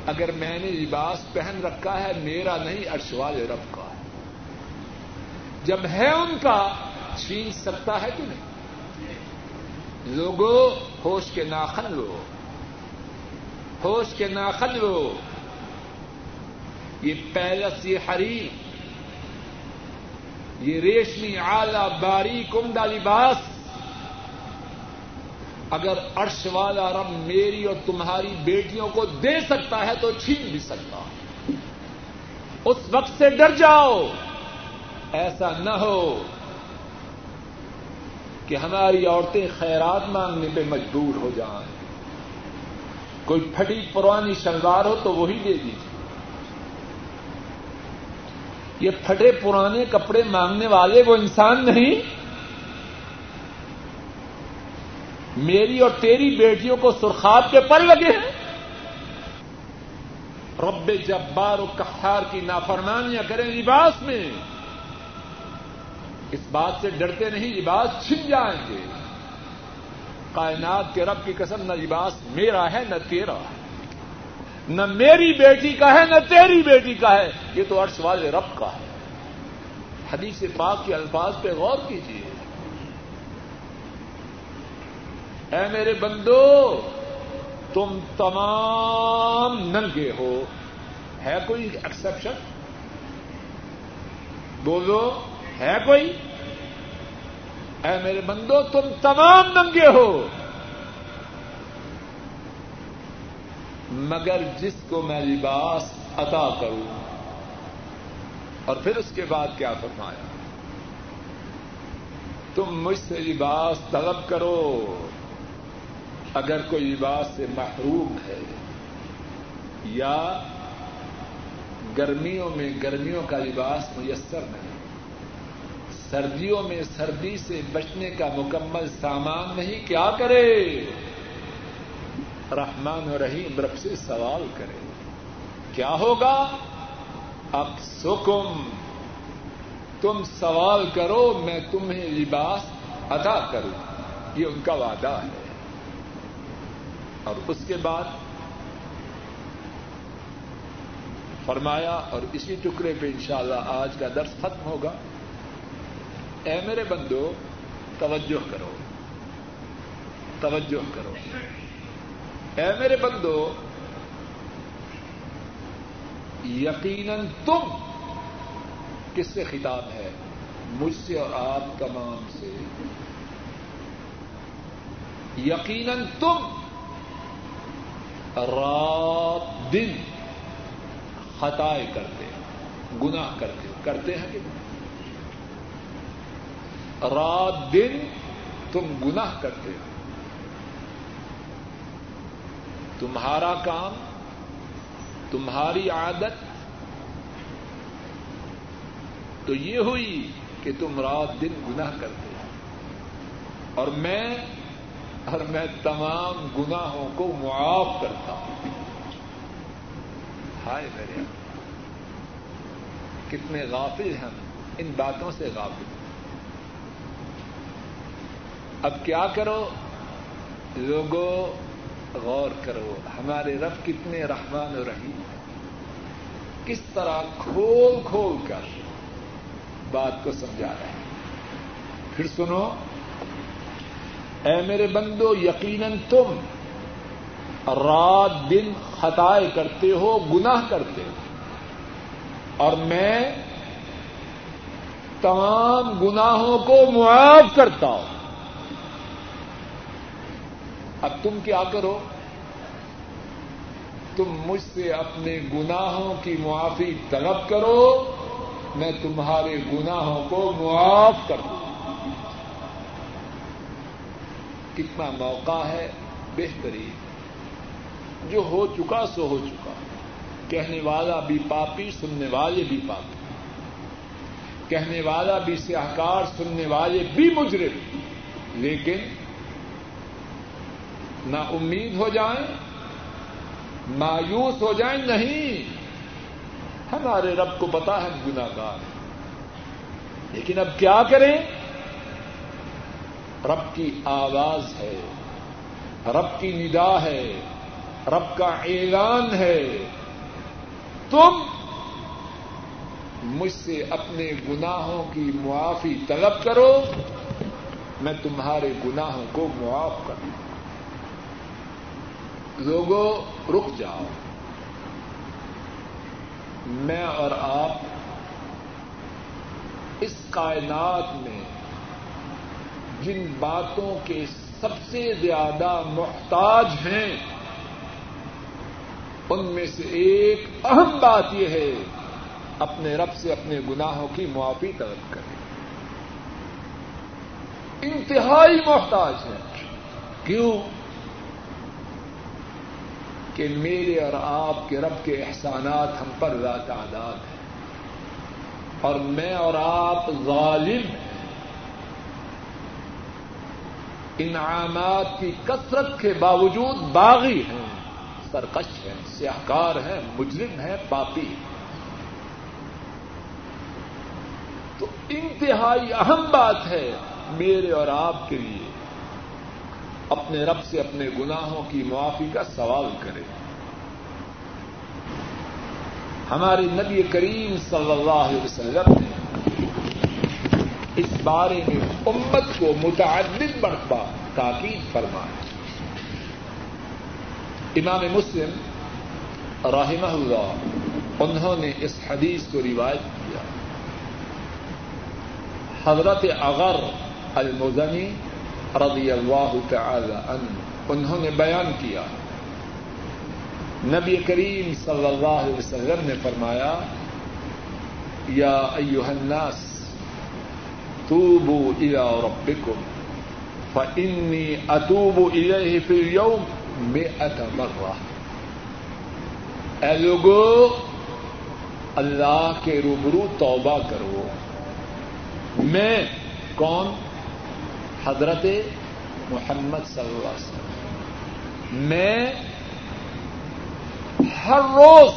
اگر میں نے لباس پہن رکھا ہے، میرا نہیں عرش والے رب کا۔ ہے جب ہے ان کا، چھین سکتا ہے کہ نہیں؟ لوگوں ہوش کے ناخن لو۔ ہوش کے ناخن لو۔ یہ پیلس، یہ حریر یہ ریشمی آلہ باریک عمدہ لباس اگر عرش والا رب میری اور تمہاری بیٹیوں کو دے سکتا ہے تو چھین بھی سکتا۔ اس وقت سے ڈر جاؤ۔ ایسا نہ ہو کہ ہماری عورتیں خیرات مانگنے پہ مجبور ہو جائیں۔ کوئی پھٹی پرانی شلوار ہو تو وہی دے دیجیے یہ پھٹے پرانے کپڑے مانگنے والے وہ انسان نہیں۔ میری اور تیری بیٹیوں کو سرخاب کے پر لگے ہیں۔ رب جبار و کحار کی نافرمانیاں کریں جی لباس میں۔ اس بات سے ڈرتے نہیں جی لباس چھن جائیں گے۔ کائنات کے رب کی قسم، نہ جی لباس میرا ہے، نہ تیرا ہے۔ نہ میری بیٹی کا ہے، نہ تیری بیٹی کا ہے۔ یہ تو عرش والے رب کا ہے۔ حدیث پاک کے الفاظ پہ غور کیجیے اے میرے بندو، تم تمام ننگے ہو۔ ہے کوئی ایکسپشن بولو، ہے کوئی؟ اے میرے بندو، تم تمام ننگے ہو۔ مگر جس کو میں لباس عطا کروں، اور پھر اس کے بعد کیا فرمایا؟ تم مجھ سے لباس طلب کرو۔ اگر کوئی لباس سے محروم ہے یا گرمیوں میں گرمیوں کا لباس میسر نہیں، سردیوں میں سردی سے بچنے کا مکمل سامان نہیں، کیا کرے؟ رحمان و رحیم رب سے سوال کرے، کیا ہوگا؟ اب سکم تم سوال کرو، میں تمہیں لباس ادا کروں، یہ ان کا وعدہ ہے۔ اور اس کے بعد فرمایا اور اسی ٹکڑے پہ انشاءاللہ آج کا درس ختم ہوگا۔ اے میرے بندو، توجہ کرو۔ توجہ کرو۔ اے میرے بندو، یقیناً تم کس سے خطاب ہے؟ مجھ سے اور آپ تمام سے۔ یقیناً تم رات دن خطائے کرتے گناہ کرتے کرتے ہیں کہ رات دن تم گناہ کرتے ہو۔ تمہارا کام، تمہاری عادت۔ تو یہ ہوئی کہ تم رات دن گناہ کرتے ہو۔ اور میں اور میں تمام گناہوں کو معاف کرتا ہوں۔ ہائے میرے کتنے غافل ہیں ان باتوں سے غافل۔ اب کیا کرو؟ لوگوں غور کرو، ہمارے رب کتنے رحمان و رحیم کس طرح کھول کھول کر بات کو سمجھا رہے ہیں۔ پھر سنو اے میرے بندو، یقیناً تم رات دن خطائے کرتے ہو، گناہ کرتے ہو۔ اور میں تمام گناہوں کو معاف کرتا ہوں۔ اب تم کیا کرو؟ تم مجھ سے اپنے گناہوں کی معافی طلب کرو، میں تمہارے گناہوں کو معاف کر دوں۔ حکمہ موقع ہے، بہترین۔ جو ہو چکا سو ہو چکا۔ کہنے والا بھی پاپی، سننے والے بھی پاپی۔ کہنے والا بھی سیاہکار، سننے والے بھی مجرم۔ لیکن نہ امید ہو جائیں، مایوس ہو جائیں، نہیں۔ ہمارے رب کو پتا ہے گناگار لیکن اب کیا کریں؟ رب کی آواز ہے، رب کی ندا ہے، رب کا اعلان ہے۔ تم مجھ سے اپنے گناہوں کی معافی طلب کرو، میں تمہارے گناہوں کو معاف کر دوں۔ لوگوں، رک جاؤ۔ میں اور آپ اس کائنات میں جن باتوں کے سب سے زیادہ محتاج ہیں، ان میں سے ایک اہم بات یہ ہے، اپنے رب سے اپنے گناہوں کی معافی طلب کریں۔ انتہائی محتاج ہے کیوں؟ کہ میرے اور آپ کے رب کے احسانات ہم پر تعداد ہیں۔ اور میں اور آپ ظالم ہیں۔ انعامات کی کثرت کے باوجود باغی ہیں، سرکش ہیں، سیاہکار ہیں، مجرم ہیں، پاپی تو انتہائی اہم بات ہے میرے اور آپ کے لیے، اپنے رب سے اپنے گناہوں کی معافی کا سوال کرے ہمارے نبی کریم صلی اللہ علیہ وسلم نے اس بارے میں امت کو متعدد مرتبہ تاکید فرمایا امام مسلم رحمہ اللہ، انہوں نے اس حدیث کو روایت کیا۔ حضرت اغر المزنی رضی اللہ تعالی عنہ، انہوں نے بیان کیا۔ نبی کریم صلی اللہ علیہ وسلم نے فرمایا، یا ایوہ الناس توبوا الى ربکم فانی اتوب الیہ فی اليوم مئت مرہ اے لوگو، اللہ کے روبرو توبہ کرو. میں کون؟ حضرت محمد صلی اللہ علیہ وسلم. میں ہر روز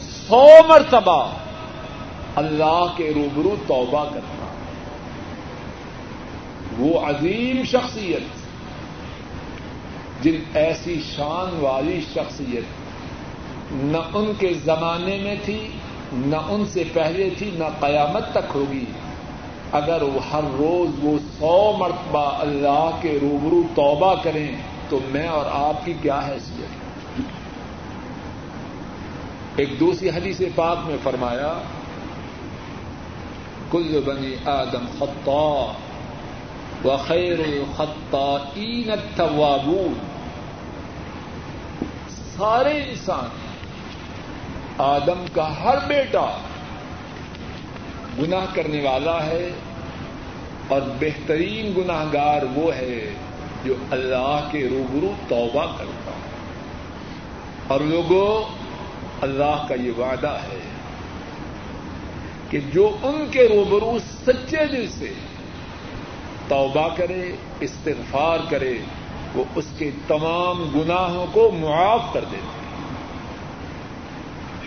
سو مرتبہ اللہ کے روبرو توبہ کرتا وہ عظیم شخصیت، جن ایسی شان والی شخصیت نہ ان کے زمانے میں تھی، نہ ان سے پہلے تھی، نہ قیامت تک ہوگی۔ اگر وہ ہر روز وہ سو مرتبہ اللہ کے روبرو توبہ کریں، تو میں اور آپ کی کیا حیثیت؟ ایک دوسری حدیث پاک میں فرمایا، کل بنی آدم خطا و خیر الخطائین التوابون. سارے انسان آدم کا ہر بیٹا گناہ کرنے والا ہے اور بہترین گناہ گار وہ ہے جو اللہ کے روبرو توبہ کرتا اور لوگوں، اللہ کا یہ وعدہ ہے کہ جو ان کے روبرو سچے دل سے توبہ کرے، استغفار کرے، وہ اس کے تمام گناہوں کو معاف کر دیتے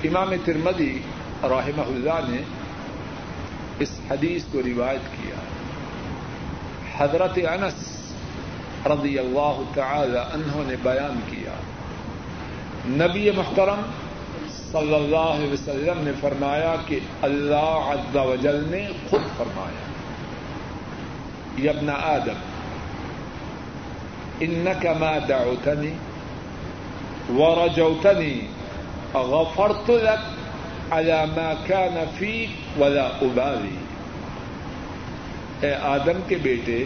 امام ترمدی رحمہ اللہ نے اس حدیث کو روایت کیا۔ حضرت انس رضی اللہ تعالی عنہ نے بیان کیا۔ نبی محترم صلی اللہ علیہ وسلم نے فرمایا کہ اللہ عز و جل نے خود فرمایا۔ یبن آدم. انك ما دعوتني ورجوتني. غفرت لك على ما كان فيك ولا ابالی اے آدم کے بیٹے،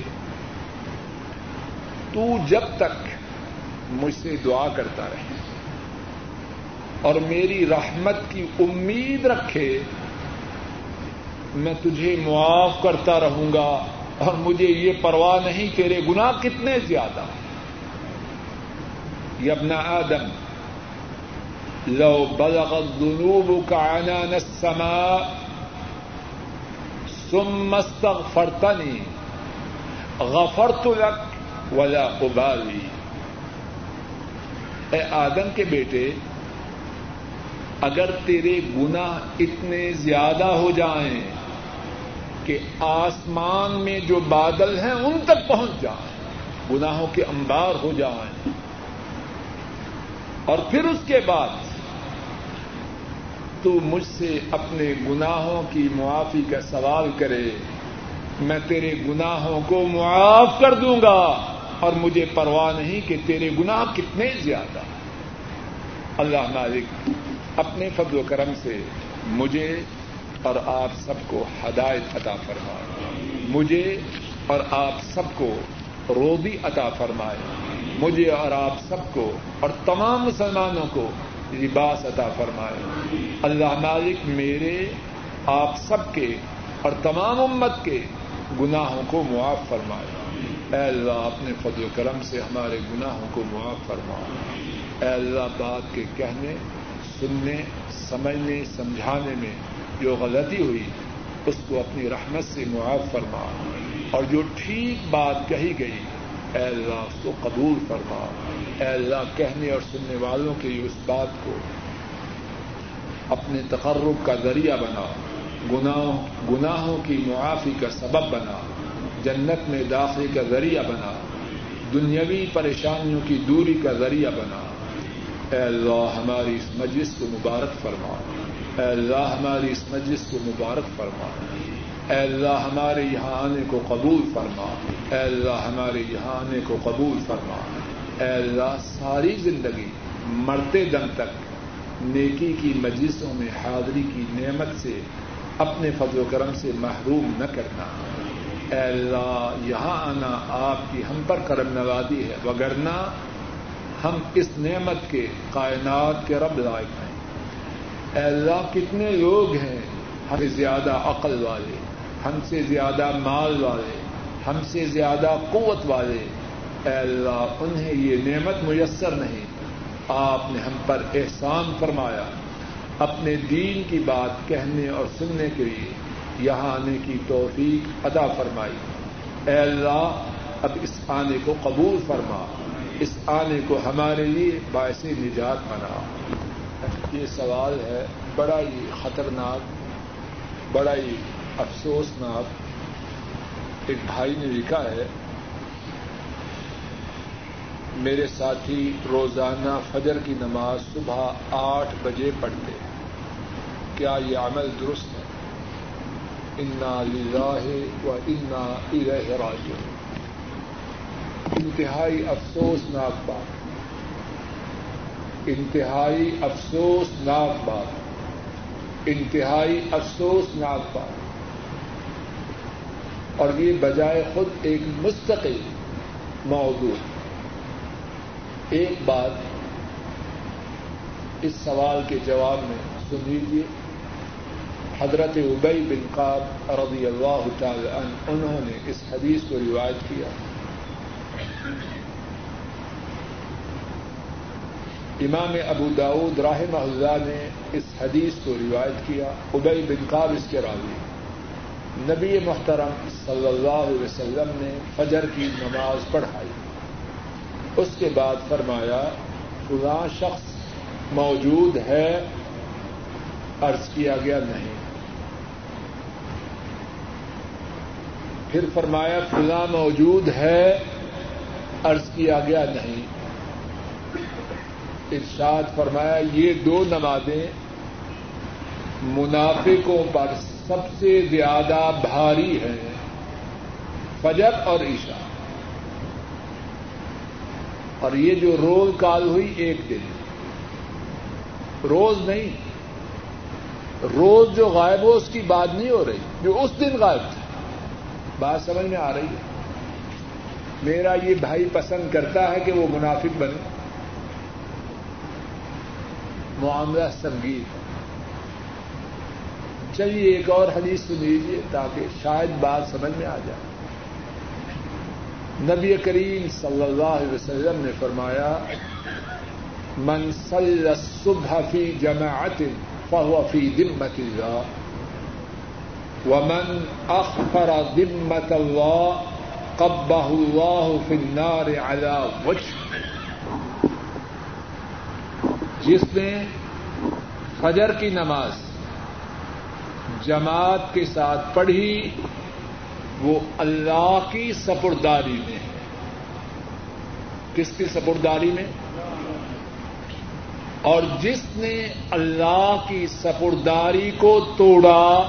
تو جب تک مجھ سے دعا کرتا رہے اور میری رحمت کی امید رکھے، میں تجھے معاف کرتا رہوں گا اور مجھے یہ پرواہ نہیں تیرے گناہ کتنے زیادہ یبنا آدم، لو بلغ الذنوب عنان السماء ثم استغفرتني غفرت لك ولا ابالی۔ اے آدم کے بیٹے، اگر تیرے گناہ اتنے زیادہ ہو جائیں کہ آسمان میں جو بادل ہیں ان تک پہنچ جائیں، گناہوں کے انبار ہو جائیں۔ اور پھر اس کے بعد تو مجھ سے اپنے گناہوں کی معافی کا سوال کرے، میں تیرے گناہوں کو معاف کر دوں گا، اور مجھے پرواہ نہیں کہ تیرے گناہ کتنے زیادہ۔ اللہ مالک، اپنے فضل و کرم سے مجھے اور آپ سب کو ہدایت عطا فرمائے۔ مجھے اور آپ سب کو روزی عطا فرمائے۔ مجھے اور آپ سب کو اور تمام مسلمانوں کو لباس عطا فرمائے۔ اللہ مالک میرے، آپ سب کے اور تمام امت کے گناہوں کو معاف فرمائے۔ اے اللہ اپنے فضل و کرم سے ہمارے گناہوں کو معاف فرمائے اے اللہ، بات کے کہنے، سننے، سمجھنے، سمجھانے میں جو غلطی ہوئی اس کو اپنی رحمت سے معاف فرما اور جو ٹھیک بات کہی گئی، اے اللہ، اس کو قبول فرما۔ اے اللہ، کہنے اور سننے والوں کے اس بات کو اپنے تقرب کا ذریعہ بنا۔ گناہوں کی معافی کا سبب بنا۔ جنت میں داخلے کا ذریعہ بنا۔ دنیاوی پریشانیوں کی دوری کا ذریعہ بنا۔ اے اللہ، ہماری اس مجلس کو مبارک فرما۔ اے اللہ ہماری اس مجلس کو مبارک فرما۔ اے اللہ ہمارے یہاں آنے کو قبول فرما۔ اے اللہ ہمارے یہاں آنے کو قبول فرما۔ اے اللہ ساری زندگی مرتے دم تک نیکی کی مجلسوں میں حاضری کی نعمت سے اپنے فضل و کرم سے محروم نہ کرنا۔ اے اللہ یہاں آنا آپ کی ہم پر کرم نوازی ہے۔ وگرنہ ہم اس نعمت کے کائنات کے رب لائق ہیں۔ اے اللہ کتنے لوگ ہیں ہم سے زیادہ عقل والے، ہم سے زیادہ مال والے، ہم سے زیادہ قوت والے۔ اے اللہ، انہیں یہ نعمت میسر نہیں۔ آپ نے ہم پر احسان فرمایا۔ اپنے دین کی بات کہنے اور سننے کے لیے یہاں آنے کی توفیق ادا فرمائی۔ اے اللہ، اب اس آنے کو قبول فرما۔ اس آنے کو ہمارے لیے باعث نجات بنا۔ یہ سوال ہے، بڑا ہی خطرناک، بڑا ہی افسوسناک ایک بھائی نے لکھا ہے، میرے ساتھی روزانہ فجر کی نماز صبح آٹھ بجے پڑھتے ہیں۔ کیا یہ عمل درست ہے؟ انا للہ و انا الہ راجعون۔ انتہائی افسوسناک بات۔ انتہائی افسوسناک بات انتہائی افسوسناک بات اور یہ بجائے خود ایک مستقل موضوع ایک بات اس سوال کے جواب میں سن لیجیے حضرت ابئی بن قاب رضی اللہ تعالی عنہ انہوں نے اس حدیث کو روایت کیا۔ امام ابو داود راہ اللہ نے اس حدیث کو روایت کیا ابئی بن قاب اس کے راوی۔ نبی محترم صلی اللہ علیہ وسلم نے فجر کی نماز پڑھائی۔ اس کے بعد فرمایا خدا شخص موجود ہے، عرض کیا گیا نہیں۔ پھر فرمایا، فلاں موجود ہے، عرض کیا گیا نہیں۔ ارشاد فرمایا، یہ دو نمازیں منافقوں پر سب سے زیادہ بھاری ہیں، فجر اور عشاء۔ اور یہ جو روز کال ہوئی، ایک دن۔ روز نہیں، روز جو غائب ہو، اس کی بات نہیں ہو رہی، جو اس دن غائب تھا۔ بات سمجھ میں آ رہی ہے۔ میرا یہ بھائی پسند کرتا ہے کہ وہ منافق بنے۔ معاملہ سنگیت چلیے، ایک اور حدیث سن لیجیے تاکہ شاید بات سمجھ میں آ جائے۔ نبی کریم صلی اللہ علیہ وسلم نے فرمایا، من صلی الصبح فی جماعت فهو فی ذمت اللہ، ومن اخفر ذمت اللہ، قبہ اللہ فی النار على وجه جس نے فجر کی نماز جماعت کے ساتھ پڑھی، وہ اللہ کی سپرداری میں ہے۔ کس کی سپرداری میں؟ اور جس نے اللہ کی سپرداری کو توڑا،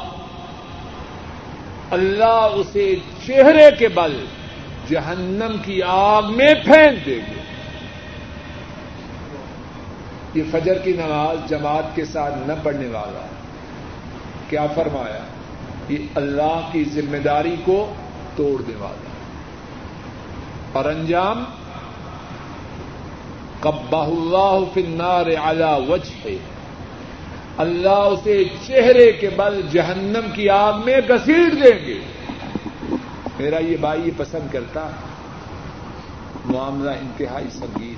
اللہ اسے چہرے کے بل جہنم کی آگ میں پھینک دے گے یہ فجر کی نماز جماعت کے ساتھ نہ پڑھنے والا کیا فرمایا؟ یہ اللہ کی ذمہ داری کو توڑنے والا۔ اور انجام؟ کبا اللہ فنار اعلی وجہ ہے اللہ اسے چہرے کے بل جہنم کی آگ میں گسیٹ دیں گے۔ میرا یہ بھائی یہ پسند کرتا معاملہ انتہائی سنگین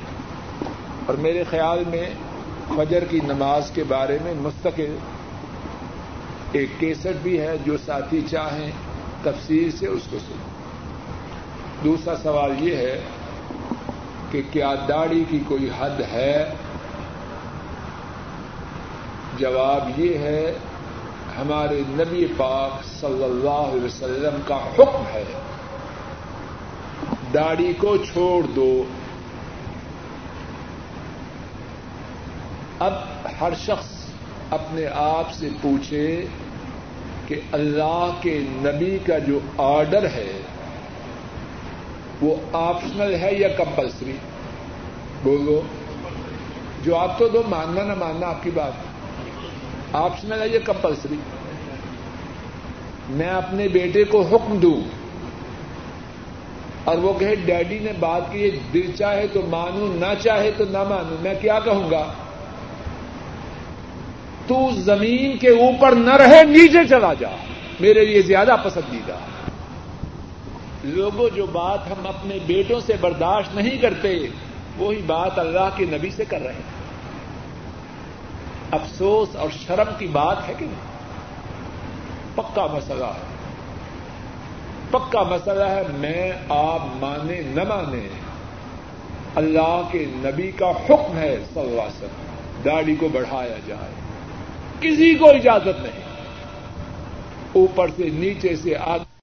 اور میرے خیال میں فجر کی نماز کے بارے میں مستقل ایک کیسٹ بھی ہے جو ساتھی چاہیں تفصیل سے اس کو سن دوسرا سوال یہ ہے کہ کیا داڑھی کی کوئی حد ہے؟ جواب یہ ہے، ہمارے نبی پاک صلی اللہ علیہ وسلم کا حکم ہے، داڑھی کو چھوڑ دو اب ہر شخص اپنے آپ سے پوچھے کہ اللہ کے نبی کا جو آرڈر ہے، وہ آپشنل ہے یا کمپلسری؟ بولو۔ جو آپ تو دو، ماننا نہ ماننا، آپ کی بات۔ آپشنل ہے یا کمپلسری؟ میں اپنے بیٹے کو حکم دوں۔ اور وہ کہے، ڈیڈی نے بات کی دل چاہے تو مانوں نہ چاہے تو نہ مانوں میں کیا کہوں گا؟ تو زمین کے اوپر نہ رہے، نیچے چلا جا۔ میرے لیے زیادہ پسندیدہ۔ لوگوں، جو بات ہم اپنے بیٹوں سے برداشت نہیں کرتے، وہی بات اللہ کے نبی سے کر رہے ہیں۔ افسوس اور شرم کی بات ہے کہ نہیں؟ پکا مسئلہ ہے۔ پکا مسئلہ ہے، میں، آپ مانے نہ مانے، اللہ کے نبی کا حکم ہے صلی اللہ علیہ وسلم، داڑھی کو بڑھایا جائے۔ کسی کو اجازت نہیں۔ اوپر سے نیچے سے آگے